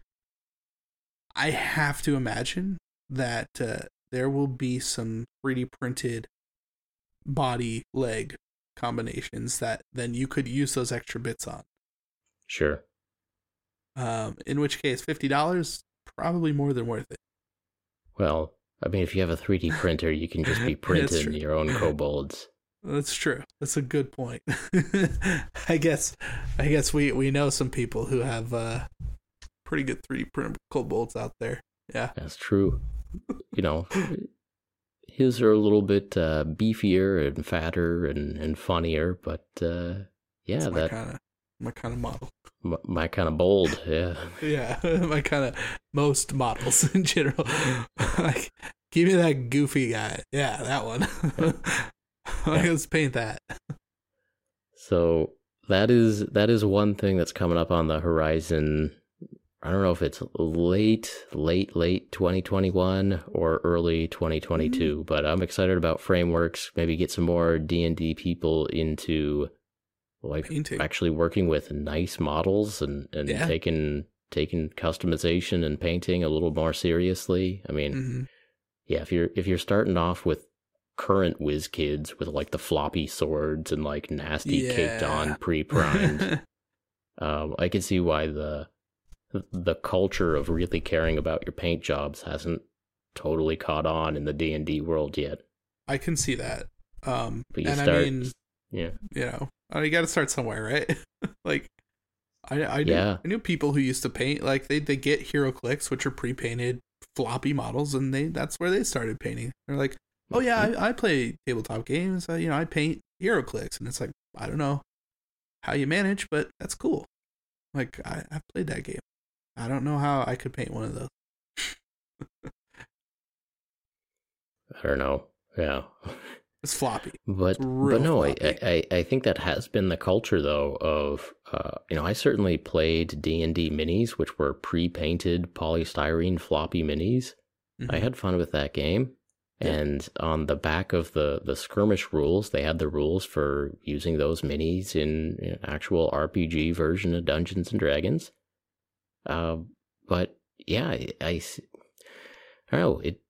I have to imagine that uh, there will be some 3D printed body leg combinations that then you could use those extra bits on. sure Um, in which case, fifty dollars probably more than worth it. well i mean if you have a 3d printer you can just be printing your own kobolds That's true. That's a good point. I guess I guess we we know some people who have uh pretty good 3D print kobolds out there. Yeah. That's true. You know, his are a little bit uh, beefier and fatter and, and funnier, but uh, yeah, That's my that kind of my kind of model. my, my kind of bold. Yeah, Yeah, my kind of most models in general. like, give me that goofy guy. Yeah, that one. Let's paint that. so that is that is one thing that's coming up on the horizon. I don't know if it's late, late, late 2021 or early 2022, but I'm excited about frameworks. Maybe get some more D and D people into like Painting. actually working with nice models and and Yeah. taking taking customization and painting a little more seriously. I mean, hmm yeah, if you're if you're starting off with current WizKids with like the floppy swords and like nasty caked on pre-primed, um, I can see why the the culture of really caring about your paint jobs hasn't totally caught on in the D and D world yet. I can see that. Um, But you and I mean, yeah, you know, uh, you got to start somewhere, right? like, I I knew, Yeah. I knew people who used to paint like they they get HeroClix, which are pre-painted floppy models, and they that's where they started painting. They're like, oh yeah, I, I play tabletop games. I, you know, I paint HeroClix, and it's like I don't know how you manage, but that's cool. Like I I've played that game. I don't know how I could paint one of those. I don't know, yeah. It's floppy. But but no, I, floppy. I I think that has been the culture though of uh you know I certainly played D and D minis which were pre painted polystyrene floppy minis. I Mhm. had fun with that game, Yeah. and on the back of the the skirmish rules they had the rules for using those minis in an actual RPG version of Dungeons and Dragons. Uh, but yeah, I, I I don't know it.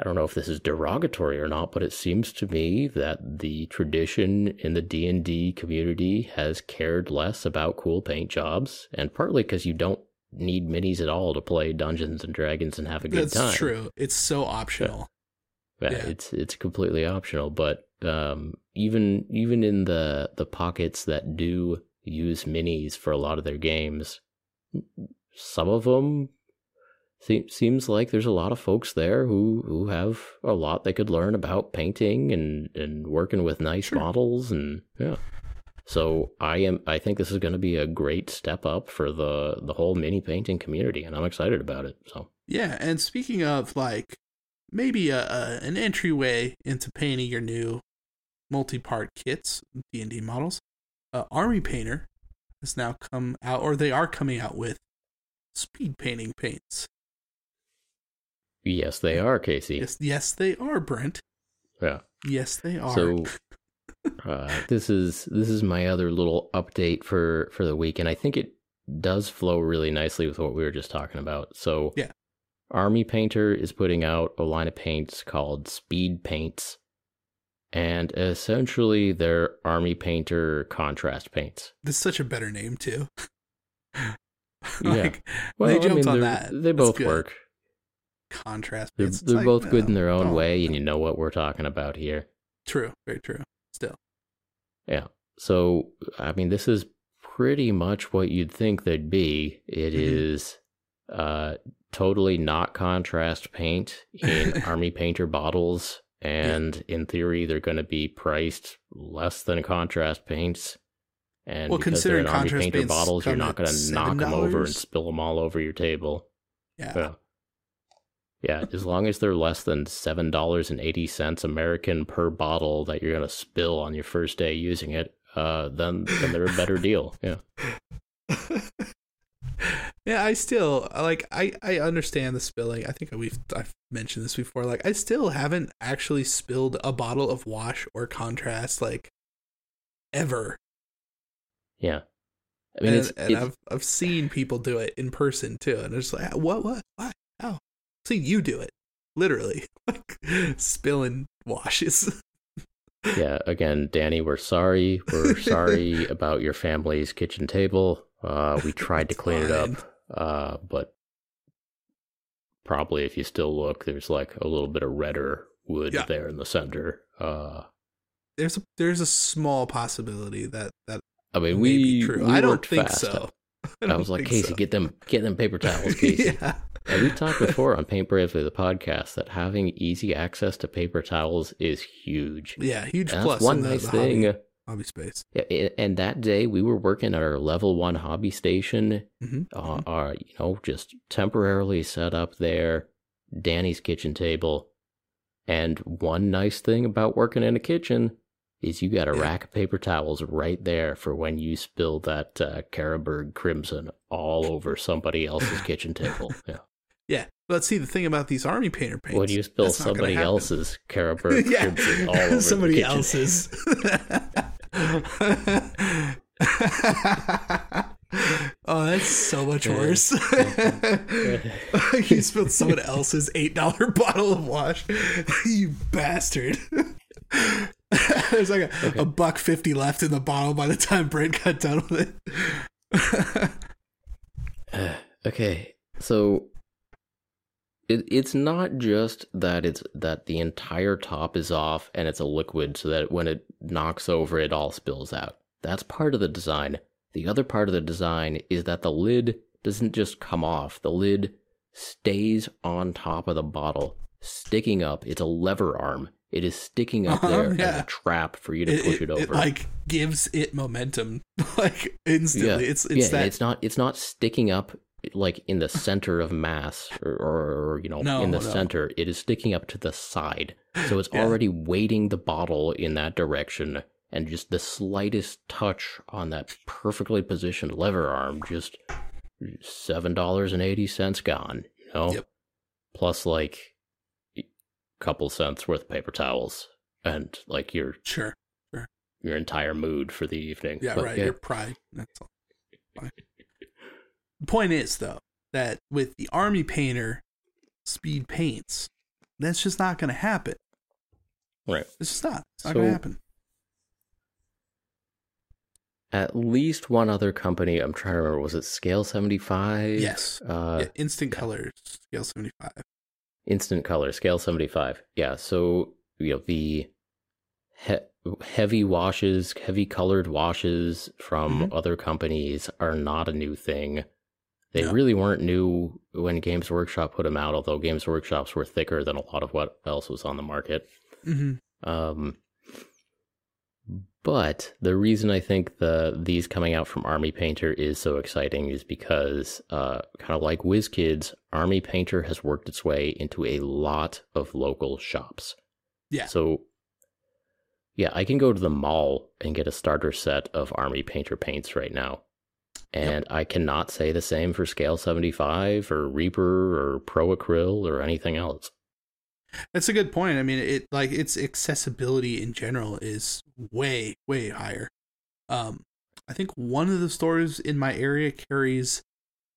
I don't know if this is derogatory or not, but it seems to me that the tradition in the D and D community has cared less about cool paint jobs, and partly because you don't need minis at all to play Dungeons and Dragons and have a good That's time. That's true. It's so optional. Yeah, Yeah. it's it's completely optional. But um, even even in the the pockets that do use minis for a lot of their games, some of them se- seems like there's a lot of folks there who who have a lot they could learn about painting and and working with nice Sure. models and yeah. So I am I think this is going to be a great step up for the the whole mini painting community and I'm excited about it. So Yeah, and speaking of like maybe a, a an entryway into painting your new multi-part kits, D and D models, uh, Army Painter has now come out, or they are coming out with speed painting paints. yes, they are, Casey. Yes, yes, they are, Brent. Yeah. Yes, they are. So uh, this is this is my other little update for for the week, and I think it does flow really nicely with what we were just talking about. So Yeah. Army Painter is putting out a line of paints called Speed Paints, and essentially they're Army Painter contrast paints. this is such a better name too. Yeah. like Well, they I jumped mean, on that. They That's both good. work. Contrast. They're, paints. They're like, both good in their own way, and you know what we're talking about here. True. Very true. Still. Yeah. So, I mean, this is pretty much what you'd think they'd be. It Mhm. is uh, totally not contrast paint in Army Painter bottles. And in theory, they're going to be priced less than contrast paints. And Well, because they're in considering contrast Painter paints bottles, you're not going to knock them over and spill them all over your table. Yeah. Yeah. Yeah, as long as they're less than seven dollars and eighty cents American per bottle that you're gonna spill on your first day using it, uh, then then they're a better deal. Yeah, yeah, I still like I I understand the spilling. I think we've I've mentioned this before. Like I still haven't actually spilled a bottle of wash or contrast like ever. yeah. I mean, and it's, and it's I've I've seen people do it in person too, and it's like what what why how? I've seen you do it literally like spilling washes. yeah. Again, Danny, we're sorry. We're sorry about your family's kitchen table. Uh, we tried to clean it up, uh, but probably if you still look, there's like a little bit of redder wood Yeah. there in the center. Uh, There's a there's a small possibility that that I mean, we be true. we I don't think fast. so. I, don't was like, Casey, so. get them, get them paper towels, Casey. yeah. And we've talked before on Paint Bravely, the podcast, that having easy access to paper towels is huge. Yeah, huge And plus. that's one nice thing. Hobby, hobby space. Yeah, and that day we were working at our level one hobby station, hmm uh, uh, you know, just temporarily set up there, Danny's kitchen table. And one nice thing about working in a kitchen is you got a Yeah. rack of paper towels right there for when you spill that uh, Carroburg Crimson all over somebody else's kitchen table. Yeah. Yeah, but see the thing about these army painter paints. When you spill that's not gonna somebody else's Carroburg yeah, Crimson all over somebody the kitchen. else's. oh, that's so much worse. you spilled someone else's eight dollar bottle of wash. you bastard. There's like a, Okay. a buck fifty left in the bottle by the time Brent got done with it. okay, so it, it's not just that it's that the entire top is off and it's a liquid, so that when it knocks over, it all spills out. That's part of the design. The other part of the design is that the lid doesn't just come off; the lid stays on top of the bottle, sticking up. It's a lever arm. It is sticking up Uh-huh, there as a trap for you to push it, over. like gives it momentum like instantly. It's it's yeah, that it's not it's not sticking up like in the center of mass or, or, you know No, in the no. center. It is sticking up to the side, so it's Yeah. already weighting the bottle in that direction, and just the slightest touch on that perfectly positioned lever arm, just seven dollars and eighty cents gone. You know, Yep. plus like a couple cents worth of paper towels, and like your sure. your entire mood for the evening. Yeah, But right. Your pride. That's all. Fine. The point is though that with the army painter speed paints, that's just not going to happen. Right. It's just not. It's not So- going to happen. at least one other company. I'm trying to remember. Was it Scale 75? Yes. Uh, yeah, instant colors scale seventy five. Instant Color, Scale 75. Yeah. So, you know, the he- heavy washes, heavy colored washes from Mhm. other companies are not a new thing. They No. really weren't new when Games Workshop put them out, although Games Workshops were thicker than a lot of what else was on the market. hmm Um, but the reason I think the these coming out from Army Painter is so exciting is because, uh, kind of like WizKids, Army Painter has worked its way into a lot of local shops. Yeah. So, yeah, I can go to the mall and get a starter set of Army Painter paints right now. And I cannot say the same for Scale 75 or Reaper or Pro Acryl or anything else. That's a good point. I mean, it like its accessibility in general is way way higher. Um, I think one of the stores in my area carries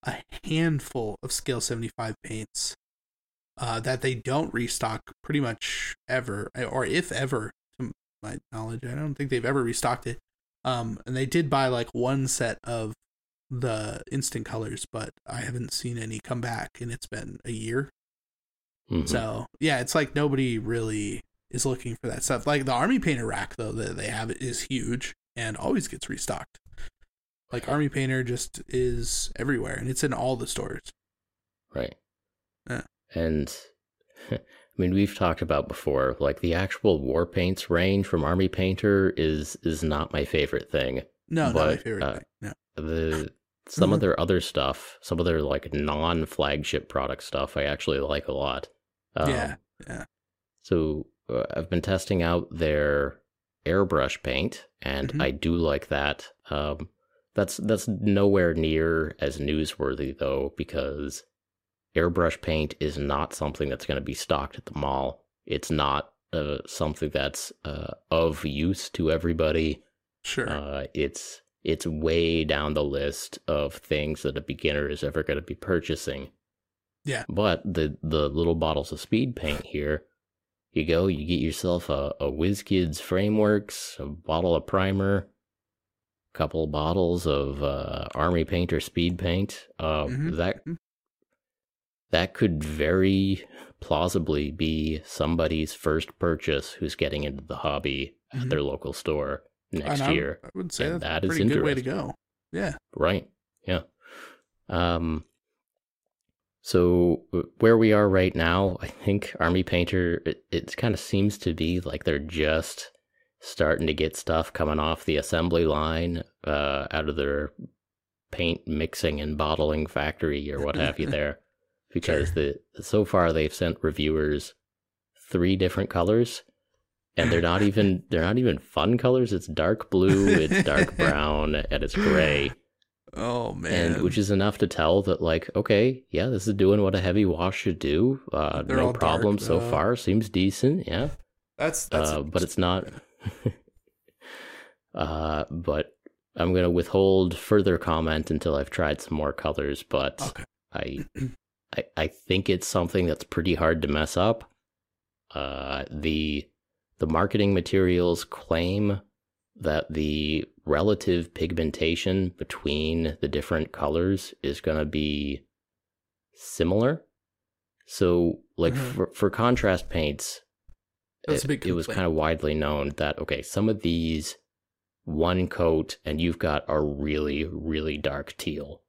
a handful of scale seventy five paints uh, that they don't restock pretty much ever, or if ever, to my knowledge. I don't think they've ever restocked it. Um, and they did buy like one set of the instant colors, but I haven't seen any come back, and it's been a year. Mhm. So yeah, it's like nobody really is looking for that stuff. Like the army painter rack though that they have is huge and always gets restocked. Like army painter just is everywhere and it's in all the stores. Right. Yeah. And I mean, we've talked about before, like the actual war paints range from Army Painter is is not my favorite thing. No, not my favorite uh, thing. No. The some Mhm. of their other stuff, some of their like non flagship product stuff, I actually like a lot. Um, yeah. Yeah. So uh, I've been testing out their airbrush paint, and Mhm. I do like that. Um, that's that's nowhere near as newsworthy though, because airbrush paint is not something that's going to be stocked at the mall. It's not uh, something that's uh, of use to everybody. Sure. Uh, it's it's way down the list of things that a beginner is ever going to be purchasing. Yeah. But the the little bottles of speed paint here, you go, you get yourself a, a WizKids frameworks, a bottle of primer, a couple bottles of uh, Army Painter speed paint. Uh, Mhm, That mhm. that could very plausibly be somebody's first purchase who's getting into the hobby Mhm. at their local store next I- year. I would say that's that a pretty good way to go. Yeah. Right. Yeah. Um so uh, where we are right now, I think Army Painter it, it kind of seems to be like they're just starting to get stuff coming off the assembly line uh out of their paint mixing and bottling factory or what have you there because the so far they've sent reviewers three different colors and they're not even they're not even fun colors it's dark blue it's dark brown and it's gray Oh man. and which is enough to tell that like okay yeah this is doing what a heavy wash should do uh They're no dark, problem so uh, far seems decent yeah that's that's uh, but it's not uh but i'm gonna withhold further comment until i've tried some more colors but okay. I, I I think it's something that's pretty hard to mess up. Uh, the the marketing materials claim that the relative pigmentation between the different colors is going to be similar. So, like Mhm. for for contrast paints, it, it was kind of widely known that okay, some of these one coat and you've got a really really dark teal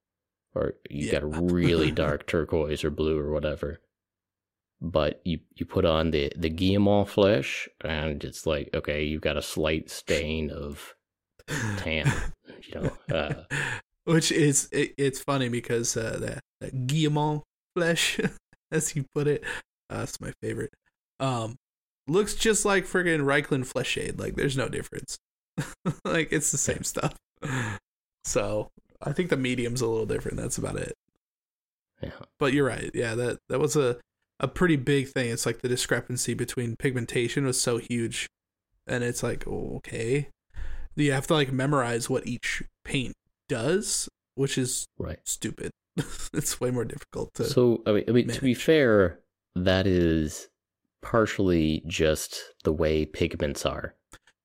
or you Yeah. got a really dark turquoise or blue or whatever. But you you put on the the Guilliman flesh and it's like okay, you've got a slight stain of tan, you know. Uh, Which is it, it's funny because uh, that that Guilliman flesh, as you put it, uh, that's my favorite. Um, looks just like friggin' Reikland flesh shade. Like there's no difference. like it's the same stuff. So I think the medium's a little different. That's about it. yeah. But you're right. Yeah, that that was a a pretty big thing. It's like the discrepancy between pigmentation was so huge, and it's like okay, you have to like memorize what each paint does, which is Right. stupid. it's way more difficult to. So I mean, I mean to be fair, that is partially just the way pigments are.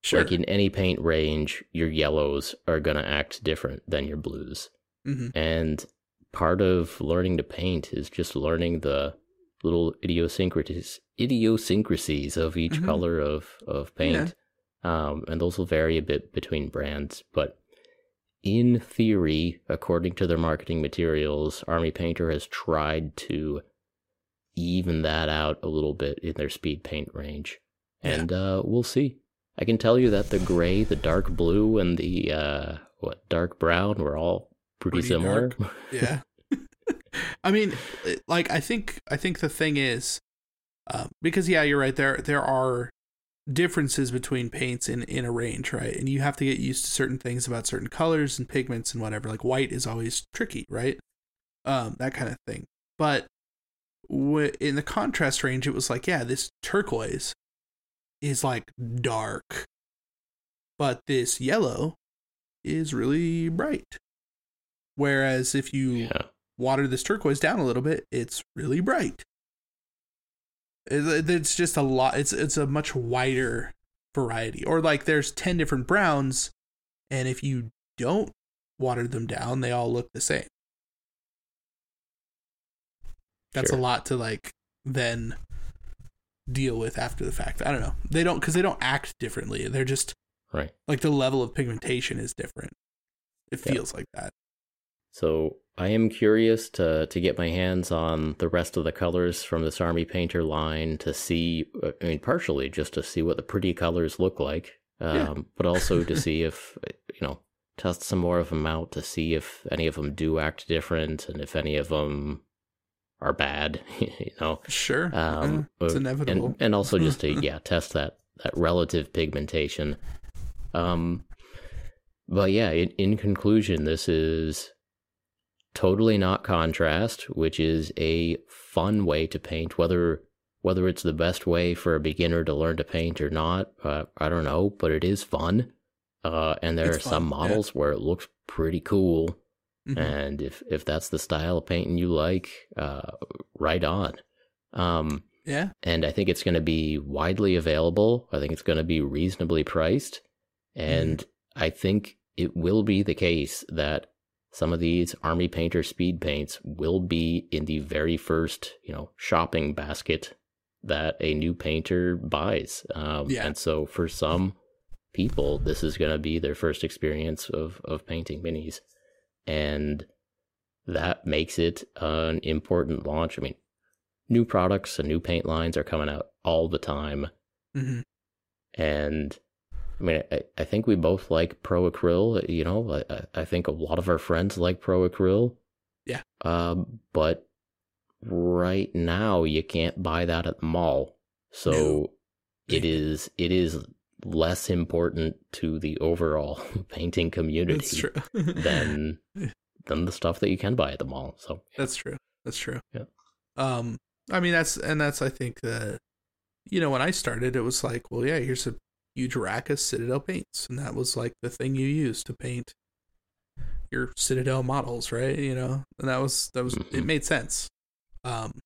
sure. Like in any paint range, your yellows are going to act different than your blues. hmm And part of learning to paint is just learning the little idiosyncrasies idiosyncrasies of each Mhm. color of of paint. Um, and those will vary a bit between brands, but in theory, according to their marketing materials, Army Painter has tried to even that out a little bit in their speed paint range. Yeah. And uh, we'll see. I can tell you that the gray, the dark blue, and the uh, what dark brown were all pretty, Pretty similar. yeah. I mean, like I think I think the thing is, um, because yeah, you're right. There there are differences between paints in in a range, right? And you have to get used to certain things about certain colors and pigments and whatever. Like white is always tricky, right? Um, that kind of thing. But w- in the contrast range, it was like, yeah, this turquoise is like dark, but this yellow is really bright. Whereas if you yeah. Water this turquoise down a little bit, it's really bright. It's just a lot. It's it's a much wider variety. Or like there's ten different browns, and if you don't water them down, they all look the same. That's Sure. a lot to like then deal with after the fact. I don't know. They don't because they don't act differently. They're just Right. like the level of pigmentation is different. It feels like that. So I am curious to to get my hands on the rest of the colors from this Army Painter line to see. uh, I mean, partially just to see what the pretty colors look like, um, Yeah. but also to see if you know test some more of them out to see if any of them do act different and if any of them are bad. you know, Sure. um, Uh, it's uh, inevitable. and and also just to yeah test that that relative pigmentation. Um, but yeah, in, in conclusion, this is totally not contrast, which is a fun way to paint. Whether whether it's the best way for a beginner to learn to paint or not, uh, I don't know, but it is fun. Uh, and there It's are some fun, yeah. models where it looks pretty cool. Mhm. And if if that's the style of painting you like, uh, right on. Um, yeah. and I think it's going to be widely available. I think it's going to be reasonably priced, and I think it will be the case that some of these army painter speed paints will be in the very first, you know, shopping basket that a new painter buys. Um, Yeah. And so for some people, this is going to be their first experience of of painting minis, and that makes it an important launch. I mean, new products and new paint lines are coming out all the time. hmm And I mean, I, I think we both like Pro Acryl. You know, I- I, think a lot of our friends like Pro Acryl. Yeah. Um, but right now you can't buy that at the mall, so No. it is it is less important to the overall painting community than than the stuff that you can buy at the mall. So That's true. That's true. Yeah. Um, I mean, that's and that's I think the, you know, when I started, it was like, well, yeah, here's a huge rack of Citadel paints, and that was like the thing you used to paint your Citadel models, right? You know, and that was that was it Mhm. made sense. Um,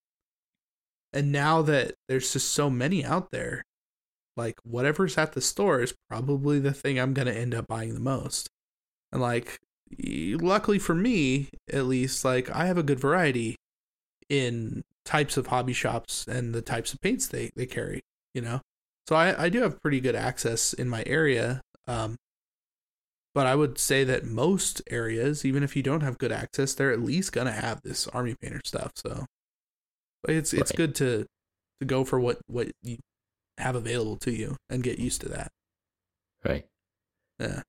and now that there's just so many out there, like whatever's at the store is probably the thing I'm gonna end up buying the most. And like, luckily for me, at least, like I have a good variety in types of hobby shops and the types of paints they they carry. You know, so I I do have pretty good access in my area. Um, but I would say that most areas, even if you don't have good access, they're at least gonna have this army painter stuff. So it's it's Right. good to to go for what what you have available to you and get used to that. right. Yeah.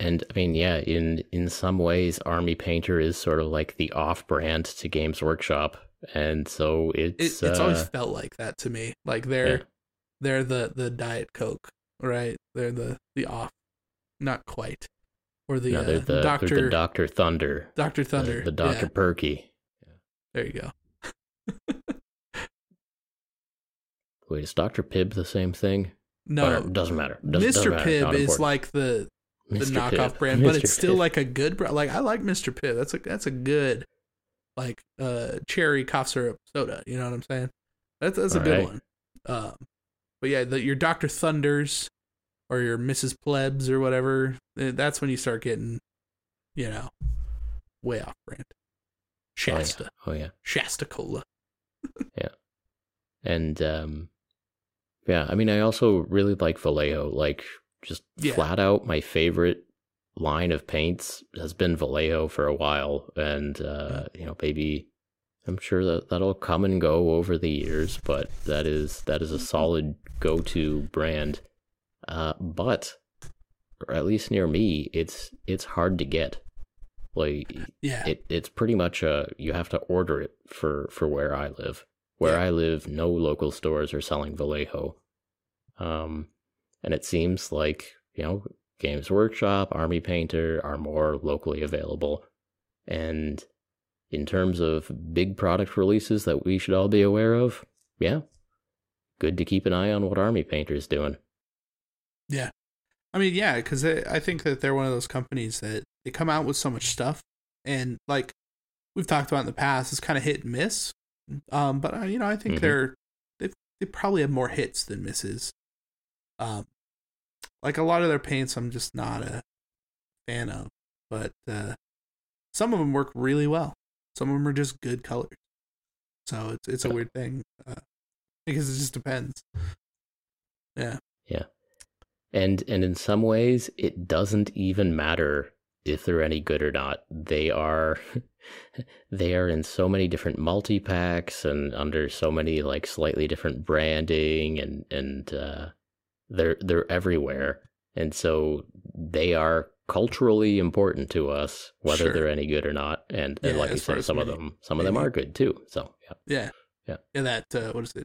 And I mean, yeah, in in some ways, Army Painter is sort of like the off-brand to Games Workshop, and so It, it's it's uh, always felt like that to me. Like they're yeah. They're the the diet coke, right? They're the the off, not quite, or the, no, uh, they're the Doctor they're the Doctor Thunder, Doctor Thunder, the, Doctor Yeah, Perky. there you go. Wait, is Doctor Pibb the same thing? No, it doesn't matter. Doesn't- doesn't Mr. matter, Pibb is like the the Mr. knockoff Pibb. brand, but it's still Pibb. like a good brand. Like I like Mr. Pibb. That's a that's a good like uh cherry cough syrup soda. You know what I'm saying? That's that's a good Alright. one. Um, but yeah, the, your Doctor Thunders or your Mrs. Plebs or whatever. eh, That's when you start getting, you know, way off brand. Shasta, Oh yeah. Shasta Cola. Yeah. And um yeah, I mean I also really like Vallejo, like just Yeah. flat out my favorite line of paints has been Vallejo for a while, and uh, you know maybe I'm sure that that'll come and go over the years, but that is that is a solid go-to brand. Uh, but or at least near me, it's it's hard to get. Like Yeah. it, it's pretty much a you have to order it for for where I live. Where Yeah. I live, no local stores are selling Vallejo. Um, and it seems like you know Games Workshop, Army Painter are more locally available. And in terms of big product releases that we should all be aware of, yeah, good to keep an eye on what Army Painter is doing. Yeah. I mean, yeah, because I think that they're one of those companies that they come out with so much stuff, and like we've talked about in the past, it's kind of hit and miss. Um, but uh, you know, I think Mhm. they're they they probably have more hits than misses. Um, like a lot of their paints, I'm just not a fan of, but uh, some of them work really well. Some of them are just good colors. So it's it's a weird thing uh, because it just depends. Yeah. Yeah. And and in some ways it doesn't even matter if they're any good or not. They are they are in so many different multi-packs and under so many like slightly different branding and and uh they're they're everywhere. And so they are culturally important to us whether Sure. they're any good or not. And, and Yeah, like you said some of them some of them are good too. So, yeah. Yeah. Yeah. Yeah, that uh, what is it?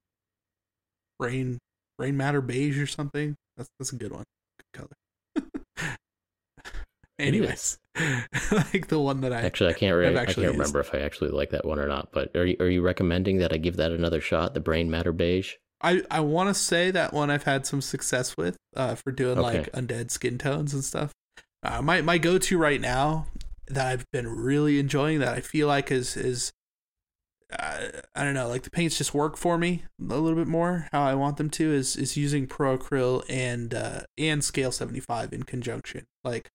Rain brain matter beige or something? That's that's a good one. Good color. Anyways. like the one that I Actually, I can't re- I can't used. remember if I actually like that one or not. But are you, are you recommending that I give that another shot? The Brain Matter Beige. I, I want to say that one I've had some success with uh, for doing Okay. like undead skin tones and stuff. Uh, my my go to right now that I've been really enjoying that I feel like is is uh, I don't know like the paints just work for me a little bit more how I want them to is is using Pro Acryl and uh, and Scale seventy five in conjunction like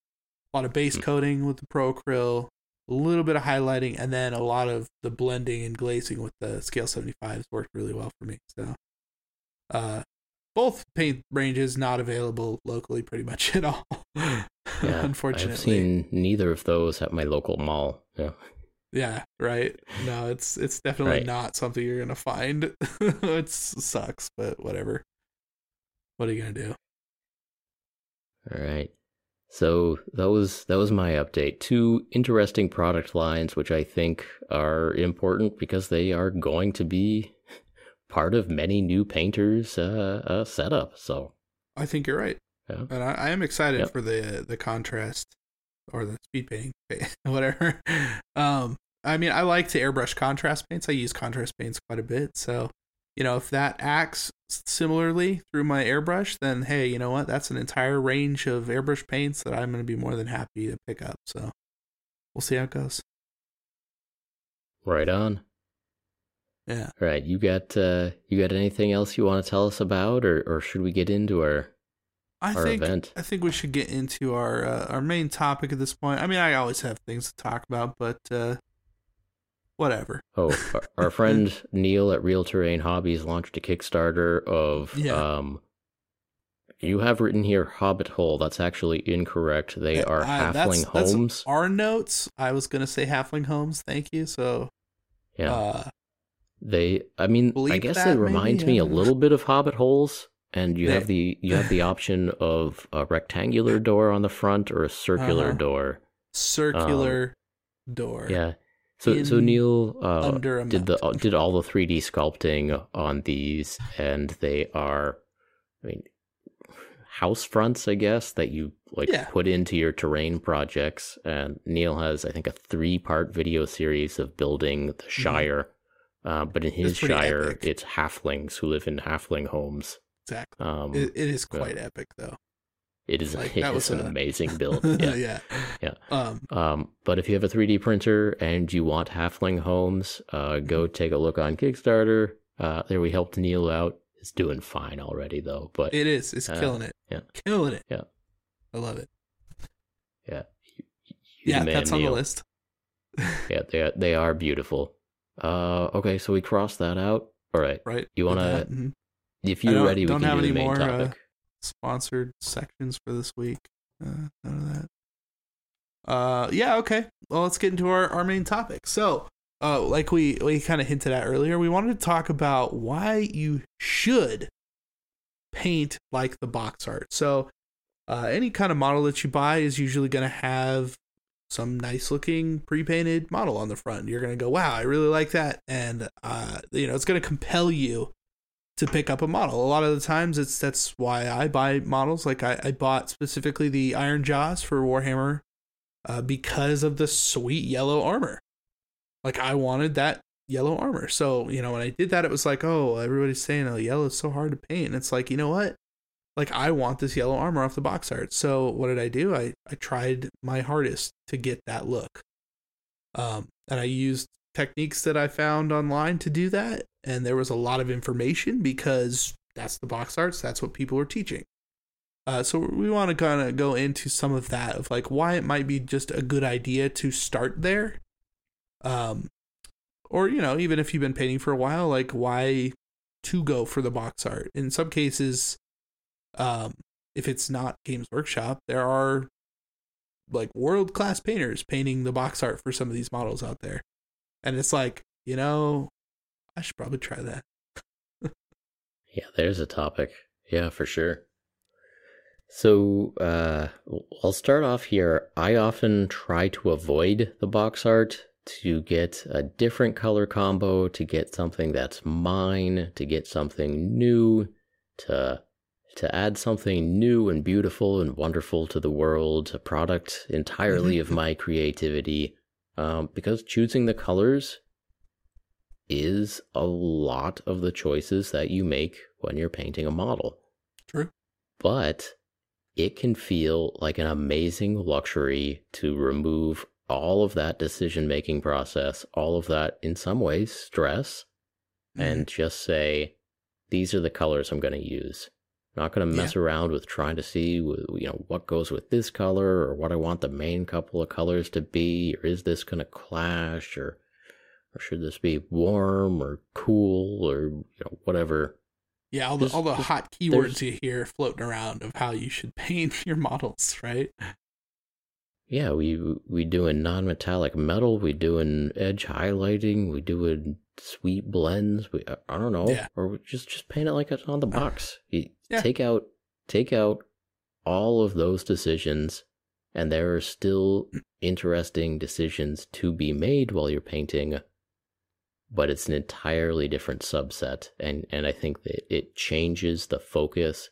a lot of base Hmm. coating with the Pro Acryl a little bit of highlighting and then a lot of the blending and glazing with the Scale 75s worked really well for me so uh, both paint ranges not available locally pretty much at all. Yeah, Unfortunately. I've seen neither of those at my local mall. Yeah, Yeah, right. No, it's it's definitely Right. not something you're gonna find. it sucks, but whatever. What are you gonna do? all right. So that was that was my update. Two interesting product lines, which I think are important because they are going to be part of many new painters' uh, uh, setup. So I think you're right, yeah, and I, I am excited Yep. for the the contrast or the speed painting, whatever. Um, I mean, I like to airbrush contrast paints. I use contrast paints quite a bit, so you know if that acts similarly through my airbrush, then hey, you know what? That's an entire range of airbrush paints that I'm going to be more than happy to pick up. So we'll see how it goes. right on. Yeah. All right, you got uh, you got anything else you want to tell us about, or or should we get into our I our think event? I think we should get into our uh, our main topic at this point. I mean, I always have things to talk about, but uh, whatever. Oh, our, our friend Neil at Real Terrain Hobbies launched a Kickstarter of Yeah. um. You have written here Hobbit Hole. That's actually incorrect. They are halfling that's- that's homes. Our notes. I was gonna say halfling homes. Thank you. So, yeah, uh, they. I mean, I guess that, it reminds maybe? me a little bit of Hobbit holes, and you They- have the you have the option of a rectangular door on the front or a circular Uh-huh. door. circular door. Um, Yeah. So so Neil uh, did the did all the 3D sculpting on these, and they are, I mean, house fronts, I guess, that you like Yeah. put into your terrain projects. And Neil has, I think, a three part video series of building the Shire. Uh, but in his Mm-hmm. Shire, epic. it's halflings who live in halfling homes. exactly. Um, It, it is quite epic, though. it is like, it that was an a- amazing build. Yeah. yeah. Yeah. Um. Um, but if you have a 3D printer and you want halfling homes, uh, go take a look on Kickstarter. Uh, there we helped Neil out. It's doing fine already though, but It is. It's Uh, killing it. yeah. Killing it. Yeah. I love it. yeah, you, you yeah, man, that's on the list. Yeah, they are, they are beautiful. Uh, okay, so we cross that out. All right, Right. You wanna- that, mhm. if you're ready, we don't can have do the any main more, uh, sponsored sections for this week. Uh, none of that. Uh, yeah, okay. Well, let's get into our, our main topic. So, uh, like we we kind of hinted at earlier, we wanted to talk about why you should paint like the box art. So, uh, any kind of model that you buy is usually going to have some nice looking pre-painted model on the front. You're going to go, "Wow, I really like that." And uh, you know, it's going to compel you to pick up a model. A lot of the times it's that's why I buy models. Like I, I bought specifically the Ironjawz for Warhammer uh, because of the sweet yellow armor. Like I wanted that yellow armor. So, you know, when I did that, it was like, oh, everybody's saying, oh, yellow is so hard to paint. And it's like, you know what? Like I want this yellow armor off the box art. So what did I do? I, I tried my hardest to get that look. Um, and I used techniques that I found online to do that. And there was a lot of information because that's the box arts. That's what people are teaching. Uh, so we want to kind of go into some of that of like why it might be just a good idea to start there. Um, or you know, even if you've been painting for a while, like why to go for the box art. In some cases, um, if it's not Games Workshop, there are like world class painters painting the box art for some of these models out there. And it's like, you know, I should probably try that. yeah, there's a topic. Yeah, for sure. So, uh, I'll start off here. I often try to avoid the box art to get a different color combo, to get something that's mine, to get something new, to to add something new and beautiful and wonderful to the world, a product entirely of my creativity. Um, because choosing the colors is a lot of the choices that you make when you're painting a model. True. But it can feel like an amazing luxury to remove all of that decision making process, all of that, in some ways, stress, mm-hmm. and just say, these are the colors I'm going to use. Not going to mess yeah. around with trying to see, you know, what goes with this color or what I want the main couple of colors to be, or is this going to clash, or or should this be warm or cool or you know whatever yeah, all the all the hot keywords you hear floating around of how you should paint your models, right? Yeah, we we doing non-metallic metal, we doing edge highlighting, we doing sweet blends. We I don't know, yeah. or just just paint it like it's on the uh, box. You yeah. take out take out all of those decisions, and there are still interesting decisions to be made while you're painting but it's an entirely different subset and and I think that it changes the focus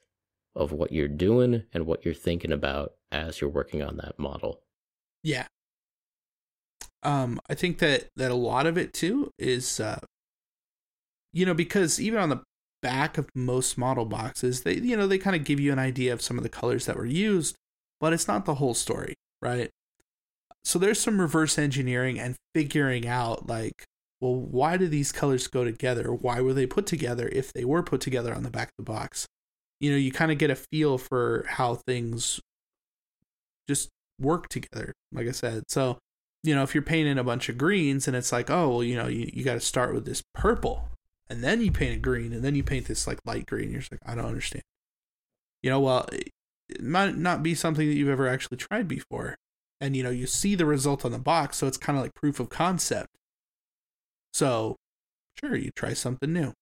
of what you're doing and what you're thinking about as you're working on that model. Yeah. Um I think that that a lot of it too is uh you know because even on the back of most model boxes they you know they kind of give you an idea of some of the colors that were used but it's not the whole story, right? So there's some reverse engineering and figuring out like well, why do these colors go together? Why were they put together if they were put together on the back of the box? You know, you kind of get a feel for how things just work together, like I said. So, you know, if you're painting a bunch of greens and it's like, oh, well, you know, you, you got to start with this purple and then you paint a green and then you paint this like light green. You're just like, I don't understand. You know, well, it might not be something that you've ever actually tried before. And, you know, you see the result on the box. So it's kind of like proof of concept so, sure, you try something new.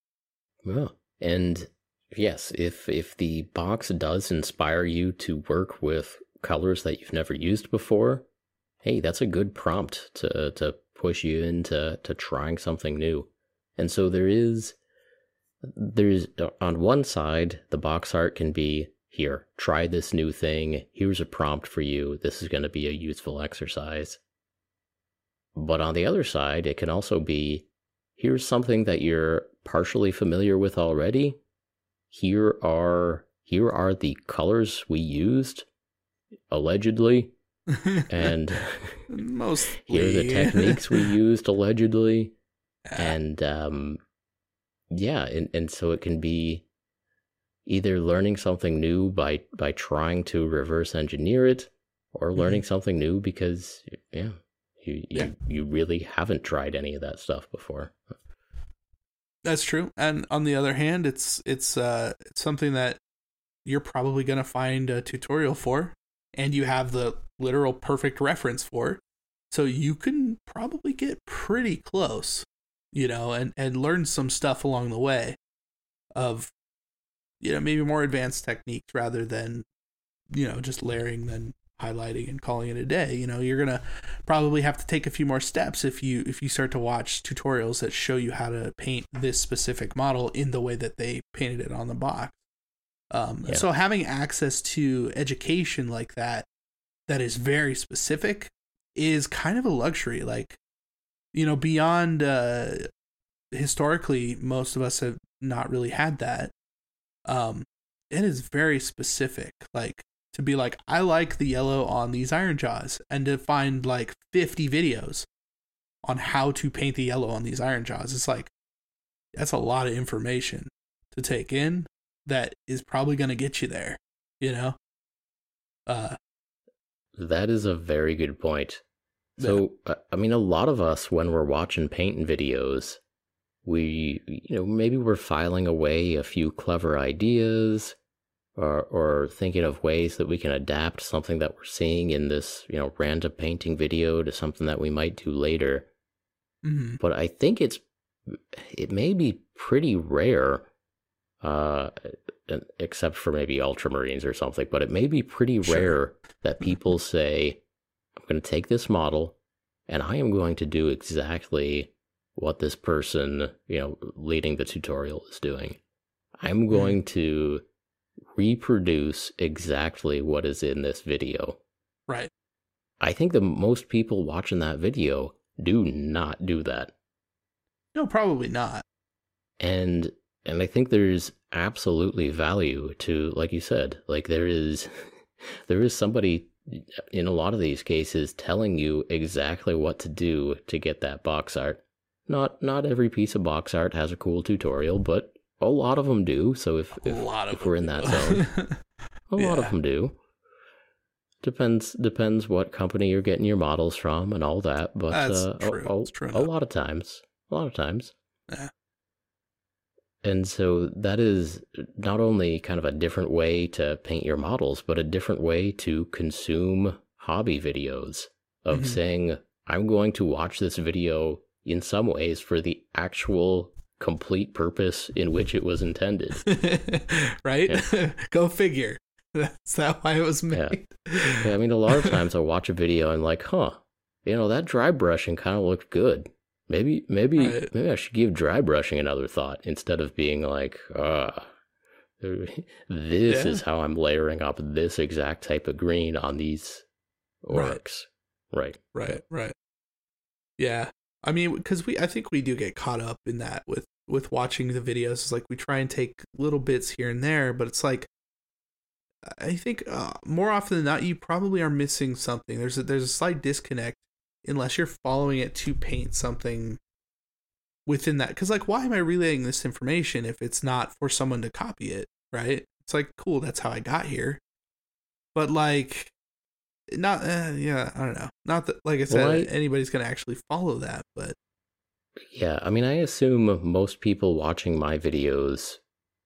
Well, and yes, if if the box does inspire you to work with colors that you've never used before, hey, that's a good prompt to to push you into to trying something new. And so there is there's on one side the box art can be here, try this new thing. Here's a prompt for you. This is going to be a useful exercise. But on the other side, it can also be here's something that you're partially familiar with already. Here are here are the colors we used allegedly and most here are the techniques we used allegedly and um yeah and, and so it can be either learning something new by by trying to reverse engineer it or learning mm-hmm. something new because yeah you yeah. you, you really haven't tried any of that stuff before. That's true. And on the other hand, it's it's uh it's something that you're probably going to find a tutorial for and you have the literal perfect reference for. So you can probably get pretty close, you know, and and learn some stuff along the way of you know, maybe more advanced techniques rather than you know, just layering then highlighting and calling it a day you know you're gonna probably have to take a few more steps if you if you start to watch tutorials that show you how to paint this specific model in the way that they painted it on the box um, Yeah. so having access to education like that that is very specific is kind of a luxury like you know beyond uh historically most of us have not really had that um it is very specific like to be like i like the yellow on these Ironjawz and to find like 50 videos on how to paint the yellow on these Ironjawz it's like that's a lot of information to take in that is probably going to get you there you know? Uh That is a very good point. So, I- I mean, a lot of us, when we're watching painting videos, we, you know, maybe we're filing away a few clever ideas or, or thinking of ways that we can adapt something that we're seeing in this, you know, random painting video to something that we might do later. Mm-hmm. But I think it's, it may be pretty rare, uh, except for maybe ultramarines or something, but it may be pretty Sure. rare that mm-hmm. people say, I'm going to take this model and I am going to do exactly what this person, you know, leading the tutorial is doing. I'm mm-hmm. going to reproduce exactly what is in this video. right I think the most people watching that video do not do that. no probably not and and i think there's absolutely value to like you said like there is there is somebody in a lot of these cases telling you exactly what to do to get that box art. Not not every piece of box art has a cool tutorial but a lot of them do. So if a if, lot of if we're in that zone a lot of them do. Depends depends what company you're getting your models from and all that but That's uh, a- true. a, a lot of times a lot of times. Yeah. And so that is not only kind of a different way to paint your models but a different way to consume hobby videos of Mhm. saying i'm going to watch this video in some ways for the actual complete purpose in which it was intended right? Go figure. That's that why it was made. Yeah, I mean, a lot of times I watch a video and like, huh, you know, that dry brushing kind of looked good. Maybe, maybe, Right. maybe I should give dry brushing another thought instead of being like, ah, this Yeah. is how I'm layering up this exact type of green on these Right. Right. Right, right. Yeah. I mean, because we, I think we do get caught up in that with with watching the videos. It's like we try and take little bits here and there, but it's like I think uh, more often than not, you probably are missing something. There's a, there's a slight disconnect unless you're following it to paint something within that. Because like, why am I relaying this information if it's not for someone to copy it? Right? It's like, cool, that's how I got here. But like, not uh, yeah, I don't know. Not that like I said, Well, I- anybody's gonna actually follow that, but Yeah, I mean, I assume most people watching my videos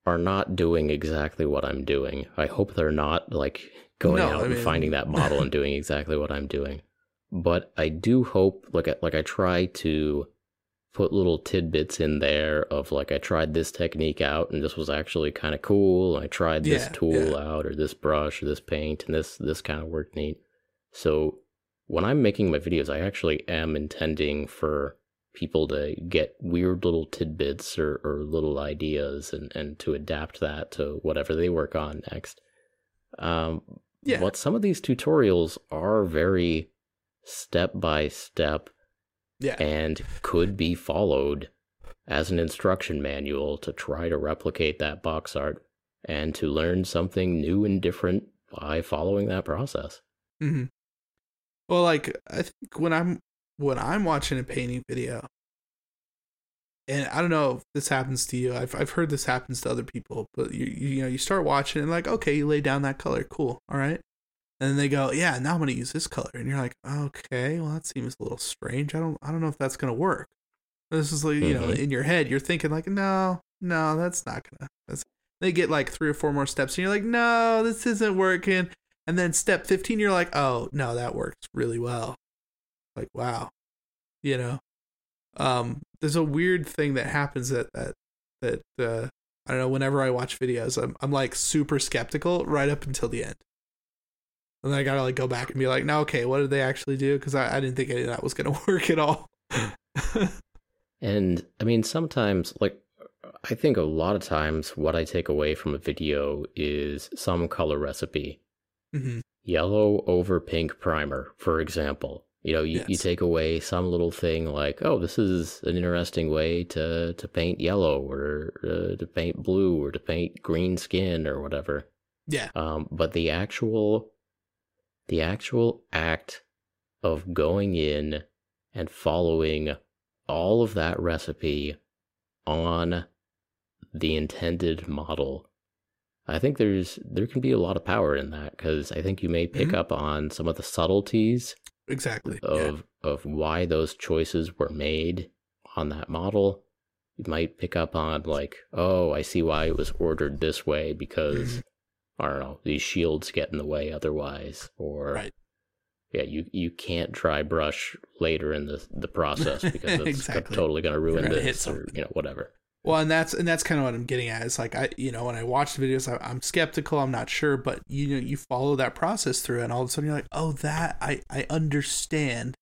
are not doing exactly what I'm doing. I hope they're not like going No, out I and finding that model and doing exactly what I'm doing. But I do hope, like, I, like I try to put little tidbits in there of like I tried this technique out and this was actually kind of cool. I tried this Yeah, tool yeah. out or this brush or this paint and this this kind of worked neat. So when I'm making my videos, I actually am intending for people to get weird little tidbits or, or little ideas and, and to adapt that to whatever they work on next. Um, Yeah. But some of these tutorials are very step by step yeah, and could be followed as an instruction manual to try to replicate that box art and to learn something new and different by following that process. hmm Well, like I think when I'm when I'm watching a painting video, and I don't know if this happens to you. I've I've heard this happens to other people, but you, you know you start watching and like okay, you lay down that color, cool, all right, and then they go, yeah, now I'm gonna use this color, and you're like, okay, well that seems a little strange. I don't I don't know if that's gonna work. This is like you know Mhm. in your head you're thinking like no no that's not gonna. That's they get like three or four more steps and you're like no this isn't working And then step 15, you're like, oh, no, that works really well. Like, wow. You know? Um, there's a weird thing that happens that, that, that, uh, I don't know, whenever I watch videos, I'm, I'm like super skeptical right up until the end. And then I gotta like go back and be like, no, okay, what did they actually do? Because I, I didn't think any of that was gonna work at all. and I mean, sometimes, like, I think a lot of times what I take away from a video is some color recipe. mm-hmm. Yellow over pink primer, for example. You know, you, Yes. you take away some little thing like, oh, this is an interesting way to, to paint yellow or uh, to paint blue or to paint green skin or whatever. Yeah. Um, but the actual, the actual act of going in and following all of that recipe on the intended model, I think there's there can be a lot of power in that because I think you may pick Mhm. up on some of the subtleties Exactly. yeah. of of why those choices were made on that model. You might pick up on like, oh, I see why it was ordered this way because Mhm. I don't know, these shields get in the way otherwise, or Right. yeah, you you can't dry brush later in the the process because it's Exactly. totally going to ruin gonna this, or you know, whatever. Well, and that's and that's kind of what I'm getting at. It's like I, you know, when I watch the videos, I, I'm skeptical. I'm not sure, but you know, you follow that process through, and all of a sudden you're like, oh, that I I understand.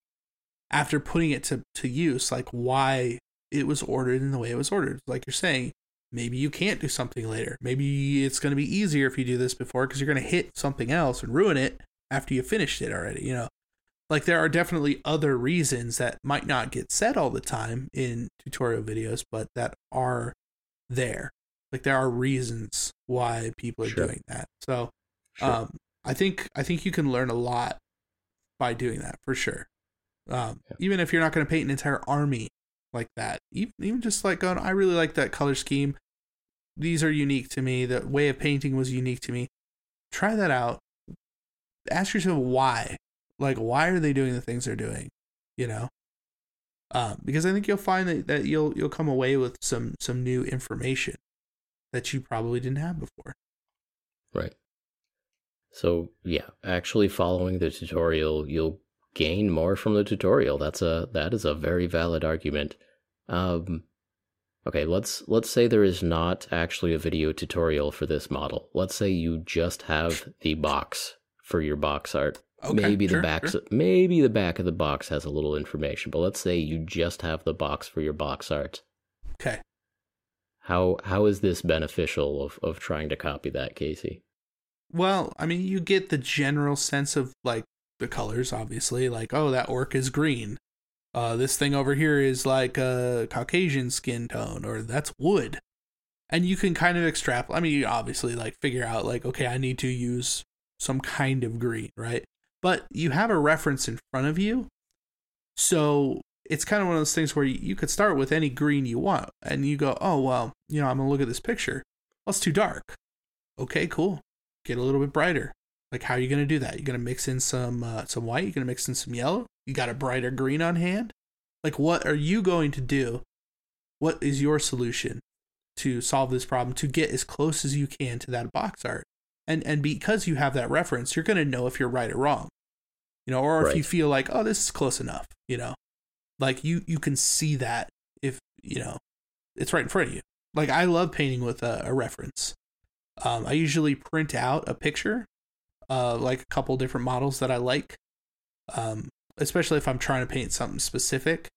After putting it to to use, like why it was ordered in the way it was ordered. Like you're saying, maybe you can't do something later. Maybe it's going to be easier if you do this before because you're going to hit something else and ruin it after you finished it already. You know, like there are definitely other reasons that might not get said all the time in tutorial videos but that are there like there are reasons why people are Sure. doing that so Sure. um i think i think you can learn a lot by doing that for sure um Yeah. even if you're not going to paint an entire army like that. Even, even just like going i really like that color scheme. These are unique to me. The way of painting was unique to me. Try that out. Ask yourself why. Like why are they doing the things they're doing you know? Um, because i think you'll find that, that you'll you'll come away with some some new information that you probably didn't have before. Right. So yeah, actually following the tutorial, you'll gain more from the tutorial. That's a that is a very valid argument. Um okay, let's let's say there is not actually a video tutorial for this model. Let's say you just have the box for your box art. okay maybe the sure, back sure. maybe the back of the box has a little information, but let's say you just have the box for your box art. okay How how is this beneficial of of trying to copy that, Casey? well i mean you get the general sense of like the colors obviously like oh that orc is green. Uh this thing over here is like a caucasian skin tone or that's wood. And you can kind of extrapolate i mean you obviously like figure out like okay i need to use some kind of green right? But you have a reference in front of you. So it's kind of one of those things where you, could start with any green you want and you go oh well you know i'm gonna look at this picture. Well it's too dark. Okay cool. Get a little bit brighter like how are you gonna do that? You're gonna mix in some uh, some white? You're gonna mix in some yellow? You got a brighter green on hand? Like what are you going to do? What is your solution to solve this problem to get as close as you can to that box art? And and because you have that reference you're going to know if you're right or wrong you know or if you feel like oh this is close enough you know? Like you you can see that if you know it's right in front of you. Like i love painting with a, a reference. Um, i usually print out a picture uh, like a couple different models that i like um, especially if i'm trying to paint something specific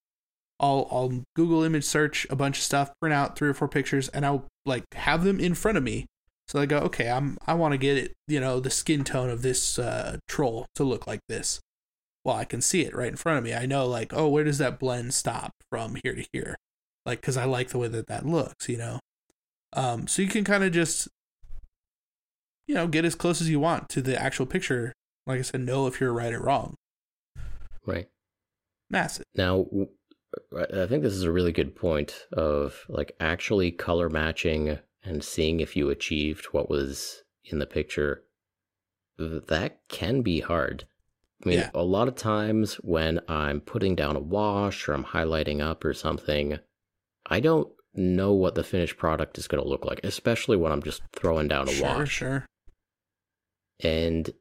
I'll I'll Google image search a bunch of stuff, print out three or four pictures, and I'll like have them in front of me. So I go, okay, I'm I want to get it, you know, the skin tone of this uh, troll to look like this. Well, I can see it right in front of me. I know, like, oh, where does that blend stop from here to here? Like, because I like the way that that looks, you know. Um, so you can kind of just, you know, get as close as you want to the actual picture. Like I said, know if you're right or wrong. Right. Massive. Now, I think this is a really good point of like actually color matching and seeing if you achieved what was in the picture. That can be hard. I mean, Yeah. a lot of times when I'm putting down a wash or I'm highlighting up or something, I don't know what the finished product is going to look like, especially when I'm just throwing down a Sure, wash. sure. And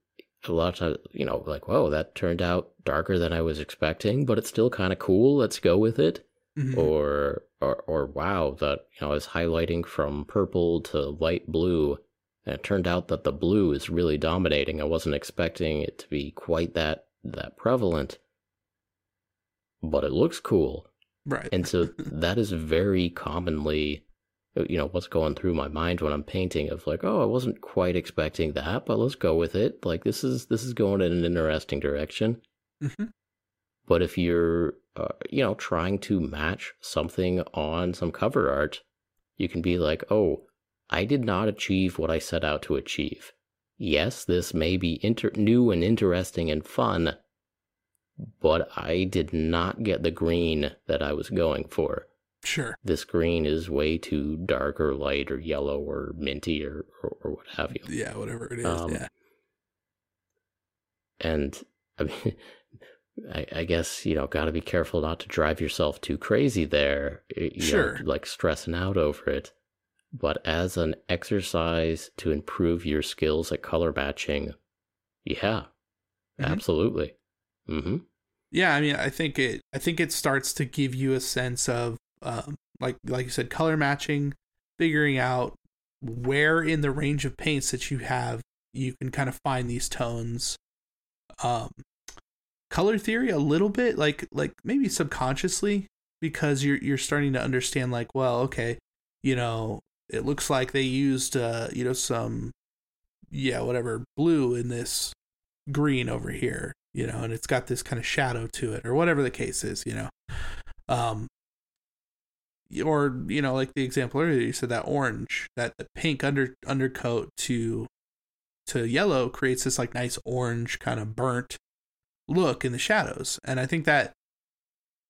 a lot of times, you know, like, whoa, that turned out darker than I was expecting, but it's still kind of cool. Let's go with it. Mhm. Or, or, or wow, that you know, I was highlighting from purple to light blue, and it turned out that the blue is really dominating. I wasn't expecting it to be quite that that prevalent, but it looks cool. right. And so that is very commonly, you know, what's going through my mind when I'm painting of like, oh, I wasn't quite expecting that, but let's go with it. Like this is this is going in an interesting direction. Mhm. But if you're, uh, you know, trying to match something on some cover art, you can be like, oh, I did not achieve what I set out to achieve. Yes, this may be inter- new and interesting and fun, but I did not get the green that I was going for. Sure. This green is way too dark or light or yellow or minty or, or, or what have you. Yeah, whatever it is. Um, yeah. and I mean, I, I guess you know, got to be careful not to drive yourself too crazy there. You Sure. know, like stressing out over it. But as an exercise to improve your skills at color matching, yeah, Mhm. absolutely. Mm-hmm. Yeah, I mean, I think it. I think it starts to give you a sense of, um, like, like you said, color matching, figuring out where in the range of paints that you have you can kind of find these tones. Um, color theory a little bit, like, like maybe subconsciously, because you're you're starting to understand, like, well, okay, you know, it looks like they used, uh, you know, some, yeah, whatever blue in this green over here, you know, and it's got this kind of shadow to it, or whatever the case is, you know. Um, or you know, like the example earlier, you said that orange, that the pink under undercoat to to yellow creates this like nice orange kind of burnt look in the shadows, and I think that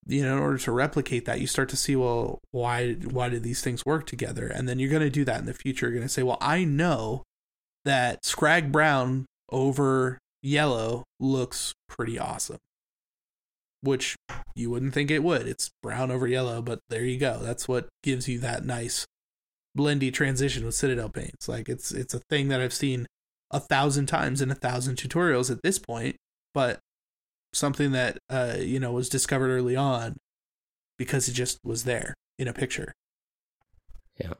you know, in order to replicate that, you start to see, well, why why did these things work together? And then you're going to do that in the future. You're going to say, well, I know that Skrag Brown over yellow looks pretty awesome. Which you wouldn't think it would. It's brown over yellow, but there you go. That's what gives you that nice blendy transition with Citadel paints. Like it's it's a thing that I've seen a thousand times in a thousand tutorials at this point, but something that uh you know was discovered early on because it just was there in a picture. Yeah.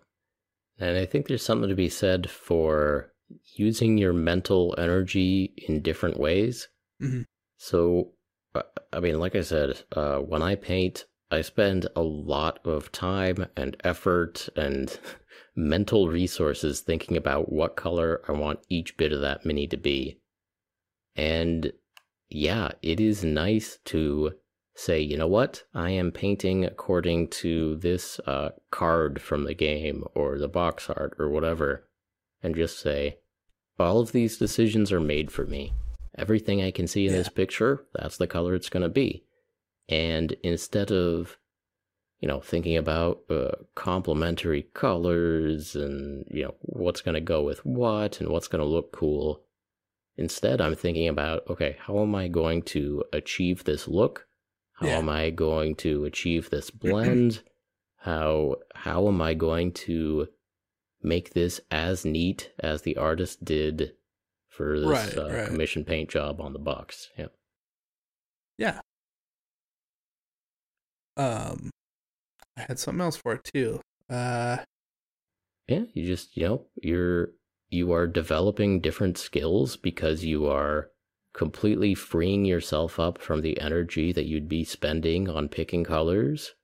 And I think there's something to be said for using your mental energy in different ways. Mhm. So, I mean, like I said, uh, when I paint, I spend a lot of time and effort and mental resources thinking about what color I want each bit of that mini to be. And yeah, it is nice to say, you know what, I am painting according to this uh, card from the game or the box art or whatever, and just say, all of these decisions are made for me. Everything I can see in Yeah. this picture, that's the color it's going to be. And instead of, you know, thinking about uh, complementary colors and, you know, what's going to go with what and what's going to look cool, instead I'm thinking about, okay, how am I going to achieve this look? How Yeah. am I going to achieve this blend? how how am I going to make this as neat as the artist did for this Right, uh, right. commission paint job on the box? Yeah. Yeah. Um I had something else for it too. Uh Yeah, you just, you know, you're you are developing different skills because you are completely freeing yourself up from the energy that you'd be spending on picking colors.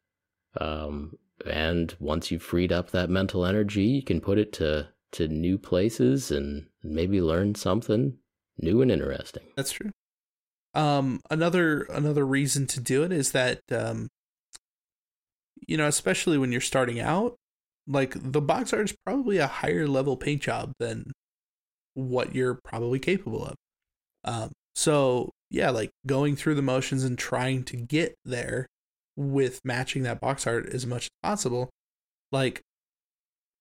Um and once you've freed up that mental energy, you can put it to to new places and maybe learn something new and interesting. That's true. Um, another another reason to do it is that um, you know, especially when you're starting out, like the box art is probably a higher level paint job than what you're probably capable of. Um, so yeah, like going through the motions and trying to get there with matching that box art as much as possible, like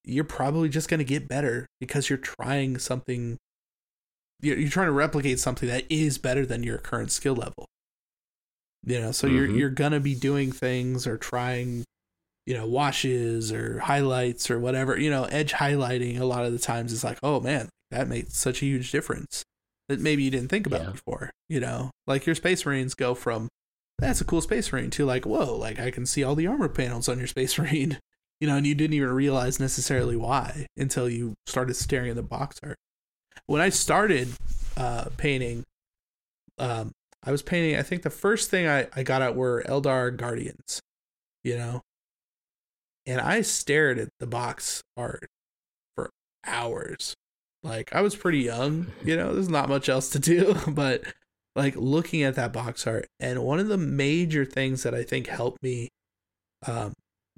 you're probably just going to get better because you're trying something you're, you're trying to replicate something that is better than your current skill level you know so you're Mhm. you're gonna be doing things or trying you know washes or highlights or whatever you know edge highlighting a lot of the times is like oh man that makes such a huge difference that maybe you didn't think about Yeah. before. You know, like your Space Marines go from that's a cool Space Marine to like whoa, like I can see all the armor panels on your Space Marine. You know, and you didn't even realize necessarily why until you started staring at the box art. When I started uh, painting, um, I was painting. I think the first thing I, I got out were Eldar Guardians, you know, and I stared at the box art for hours. Like I was pretty young, you know, there's not much else to do, but like looking at that box art, and one of the major things that I think helped me um,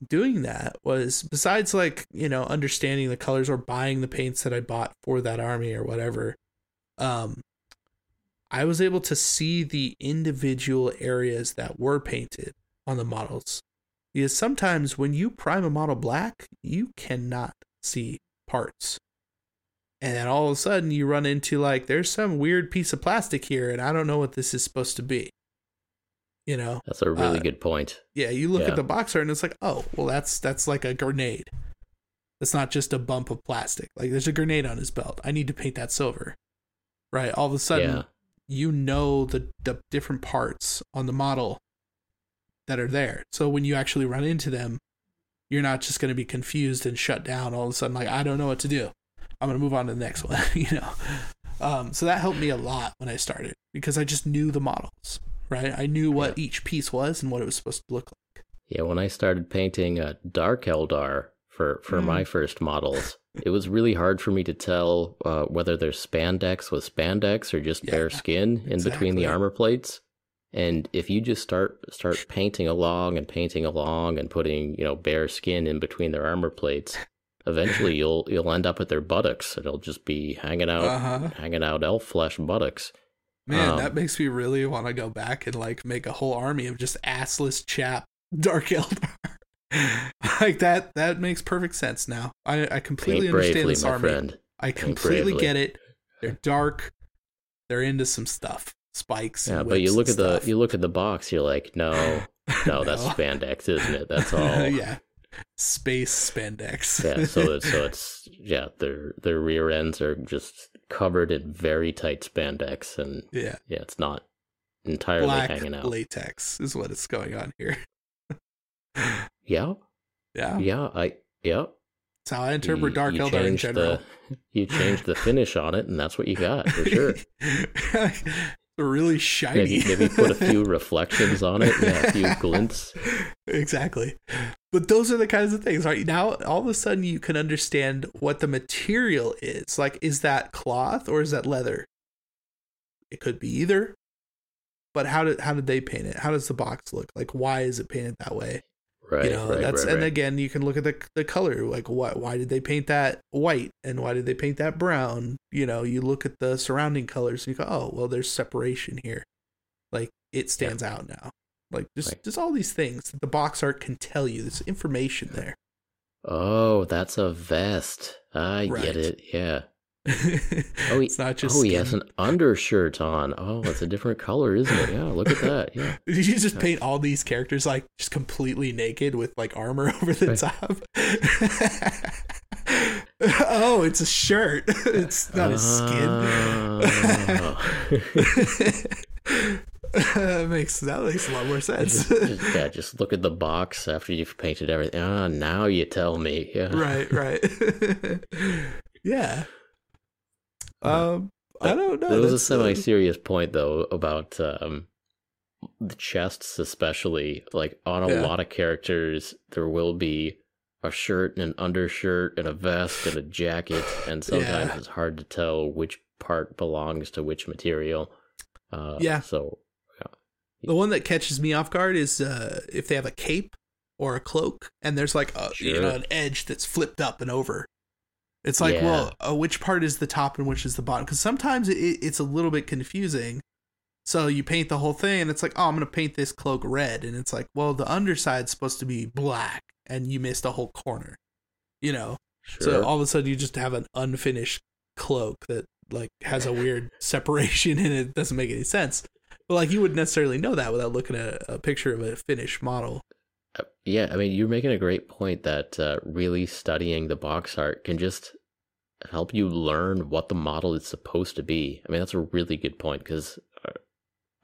doing that was besides like you know understanding the colors or buying the paints that I bought for that army or whatever, um, I was able to see the individual areas that were painted on the models. Because sometimes when you prime a model black, you cannot see parts. And then all of a sudden you run into like there's some weird piece of plastic here and I don't know what this is supposed to be. You know? That's a really Uh, good point. Yeah, you look Yeah. at the box art and it's like, oh, well, that's that's like a grenade. That's not just a bump of plastic. Like there's a grenade on his belt. I need to paint that silver, right? All of a sudden, Yeah. you know the the different parts on the model that are there. So when you actually run into them, you're not just going to be confused and shut down all of a sudden. Like I don't know what to do. I'm going to move on to the next one. you know. Um, so that helped me a lot when I started because I just knew the models, right? I knew what each piece was and what it was supposed to look like. Yeah, when I started painting uh, Dark Eldar for for my first models, it was really hard for me to tell uh, whether their spandex was spandex or just bare Yeah, skin in between the armor plates. And if you just start start painting along and painting along and putting you know bare skin in between their armor plates, eventually you'll you'll end up at their buttocks. It'll just be hanging out Uh-huh. hanging out elf flesh buttocks. Man, Um, that makes me really want to go back and like make a whole army of just assless chap Dark Eldar. like that that makes perfect sense now. I, I completely Paint understand this army. friend. I completely get it. They're dark. They're into some stuff. Spikes. Yeah, and but you look at the you look at the box, you're like, no, no, that's No. spandex, isn't it? That's all. yeah. Space spandex. yeah, so it's so it's yeah, their their rear ends are just covered in very tight spandex, and yeah. yeah, it's not entirely Black hanging out. latex is what is going on here. Yeah, yeah. yeah, I yeah. That's how I interpret You- Dark you Eldar in general. The, you changed the finish on it, and that's what you got for sure. Really shiny. Maybe maybe put a few reflections on it, yeah, a few glints. exactly. But those are the kinds of things, right? Now, all of a sudden, you can understand what the material is. Like, is that cloth or is that leather? It could be either. But how did how did they paint it? How does the box look? Like, why is it painted that way? Right, you know, right, that's right, and right. again, you can look at the the color. Like, what? Why did they paint that white and why did they paint that brown? You know, you look at the surrounding colors and you go, oh, well, there's separation here. Like, it stands out now. Like, just just all these things that the box art can tell you. There's information there. Oh, that's a vest. I get it. Yeah. Oh, it's not just oh, he has an undershirt on. Oh, it's a different color, isn't it? Yeah, look at that. Yeah. Did You just paint all these characters like just completely naked with like armor over the Right. top. oh, it's a shirt. It's not a skin. Oh. that makes that makes a lot more sense. Just- yeah, just look at the box after you've painted everything. Ah, now you tell me. Yeah. right, right. yeah. Um, I don't know. There was a That's, uh, semi-serious point though about um, the chests, especially. Like on a Yeah. lot of characters, there will be a shirt and an undershirt and a vest and a jacket, and sometimes Yeah. it's hard to tell which part belongs to which material. Uh, Yeah. So The one that catches me off guard is uh, if they have a cape or a cloak, and there's like a you know an edge that's flipped up and over. It's like, Yeah. well, uh, which part is the top and which is the bottom? Because sometimes it, it's a little bit confusing. So you paint the whole thing, and it's like, oh, I'm gonna paint this cloak red, and it's like, well, the underside's supposed to be black, and you missed a whole corner. You know, sure. so all of a sudden you just have an unfinished cloak that like has a weird separation and it doesn't make any sense. But like you wouldn't necessarily know that without looking at a picture of a finished model. Uh, Yeah, I mean, you're making a great point that uh, really studying the box art can just help you learn what the model is supposed to be. I mean, that's a really good point because uh,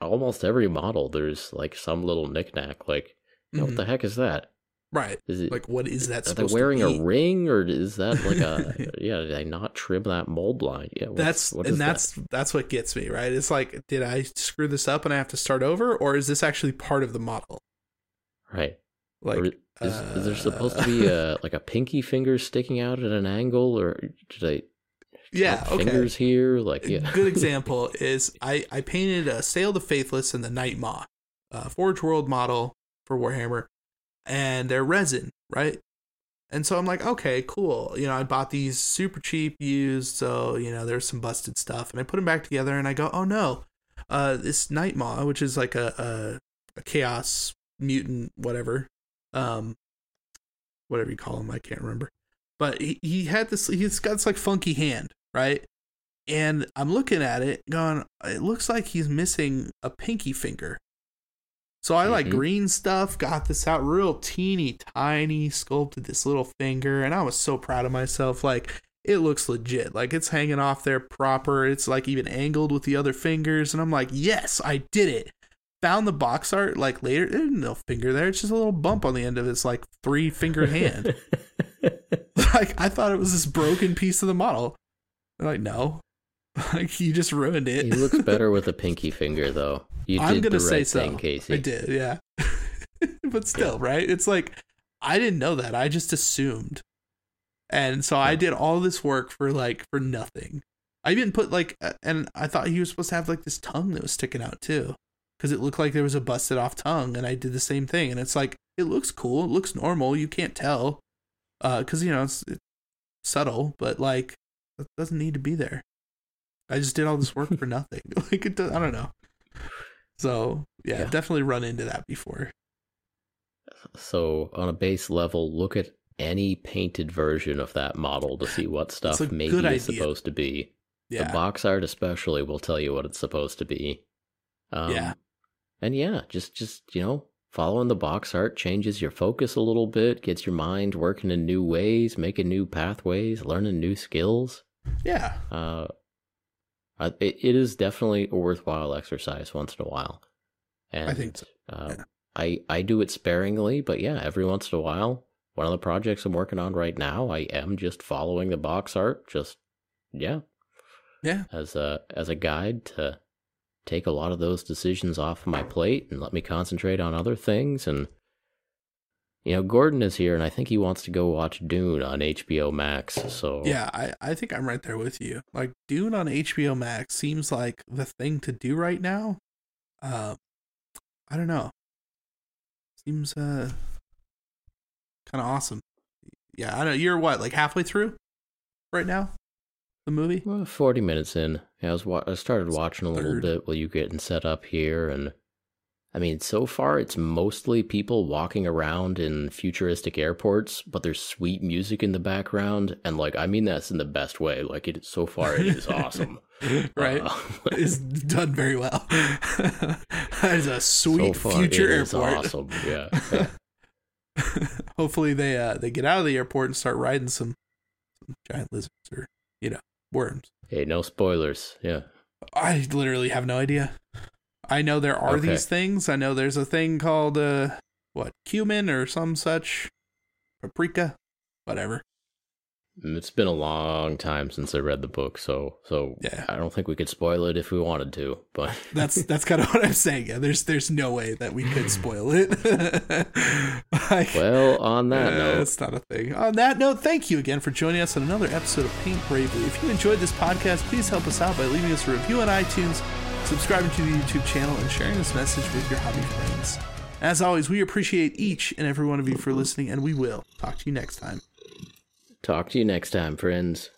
almost every model there's like some little knickknack, like Mhm. what the heck is that? Right. Is it Like, what is that are they wearing a ring or is that like a yeah? Did I not trim that mold line? Yeah, that's what and that? that's that's what gets me right it's like did i screw this up and i have to start over or is this actually part of the model right. like is, is there supposed to uh, be a like a pinky finger sticking out at an angle, or did I yeah okay. fingers here? Like yeah, good example is i i painted a Sayl of the faithless and the Nightmaw uh forge world model for warhammer and they're resin right? And so i'm like okay cool. You know i bought these super cheap used so you know there's some busted stuff and i put them back together and i go oh no. Uh this Nightmaw which is like a a, a chaos mutant whatever um whatever you call him i can't remember. But he, he had this he's got this like funky hand right? And i'm looking at it going it looks like he's missing a pinky finger. So i like Mhm. green stuff got this out real teeny tiny sculpted this little finger and i was so proud of myself. Like it looks legit. Like it's hanging off there proper. It's like even angled with the other fingers and i'm like yes i did it found the box art like later there's no finger there it's just a little bump on the end of his like three finger hand like I thought it was this broken piece of the model. They're like, no, like you just ruined it. he looks better with a pinky finger, though. You did I'm gonna the say right so. thing, Casey. I did, yeah. but still, right? It's like I didn't know that. I just assumed, and so I did all this work for like for nothing. I even put like, and I thought he was supposed to have like this tongue that was sticking out too, because it looked like there was a busted off tongue, and I did the same thing. And it's like it looks cool, it looks normal. You can't tell, uh, because you know it's, it's subtle, but like it doesn't need to be there. I just did all this work for nothing. like it, does, I don't know. So yeah, Yeah. definitely run into that before. So, on a base level, look at any painted version of that model to see what stuff maybe is idea. supposed to be. Yeah, The box art, especially, will tell you what it's supposed to be. Um, Yeah. And yeah, just just you know, following the box art changes your focus a little bit, gets your mind working in new ways, making new pathways, learning new skills. yeah, Uh, it, it is definitely a worthwhile exercise once in a while. And I think so, uh, yeah. I I do it sparingly, but yeah, every once in a while. One of the projects I'm working on right now, I am just following the box art, just yeah, yeah, as a as a guide to take a lot of those decisions off my plate and let me concentrate on other things and you know gordon is here and i think he wants to go watch dune on hbo max so yeah. I I think I'm right there with you. Like Dune on HBO Max seems like the thing to do right now. Uh, I don't know. Seems uh kind of awesome. Yeah, I know. You're what like halfway through right now, the movie. well, 40 minutes in yeah, i was wa- i started watching a little Third. bit while you getting set up here and i mean so far it's mostly people walking around in futuristic airports but there's sweet music in the background and like i mean that's in the best way like it so far it is awesome right. Uh, is done very well. that is a sweet so far, future airport. awesome yeah, yeah. Hopefully they uh they get out of the airport and start riding some, some giant lizards or you know worms. Hey, no spoilers. Yeah. I literally have no idea. I know there are Okay. these things. I know there's a thing called uh what cumin or some such paprika, whatever. Mm, It's been a long time since I read the book, so so Yeah. I don't think we could spoil it if we wanted to. But That's that's kind of what I'm saying. Yeah, there's there's no way that we could spoil it. Like- well, on that Uh, note, That's not a thing. On that note, thank you again for joining us on another episode of Paint Bravely. If you enjoyed this podcast, please help us out by leaving us a review on iTunes, subscribing to the YouTube channel, and sharing this message with your hobby friends. As always, we appreciate each and every one of you for listening, and we will talk to you next time. Talk to you next time, friends.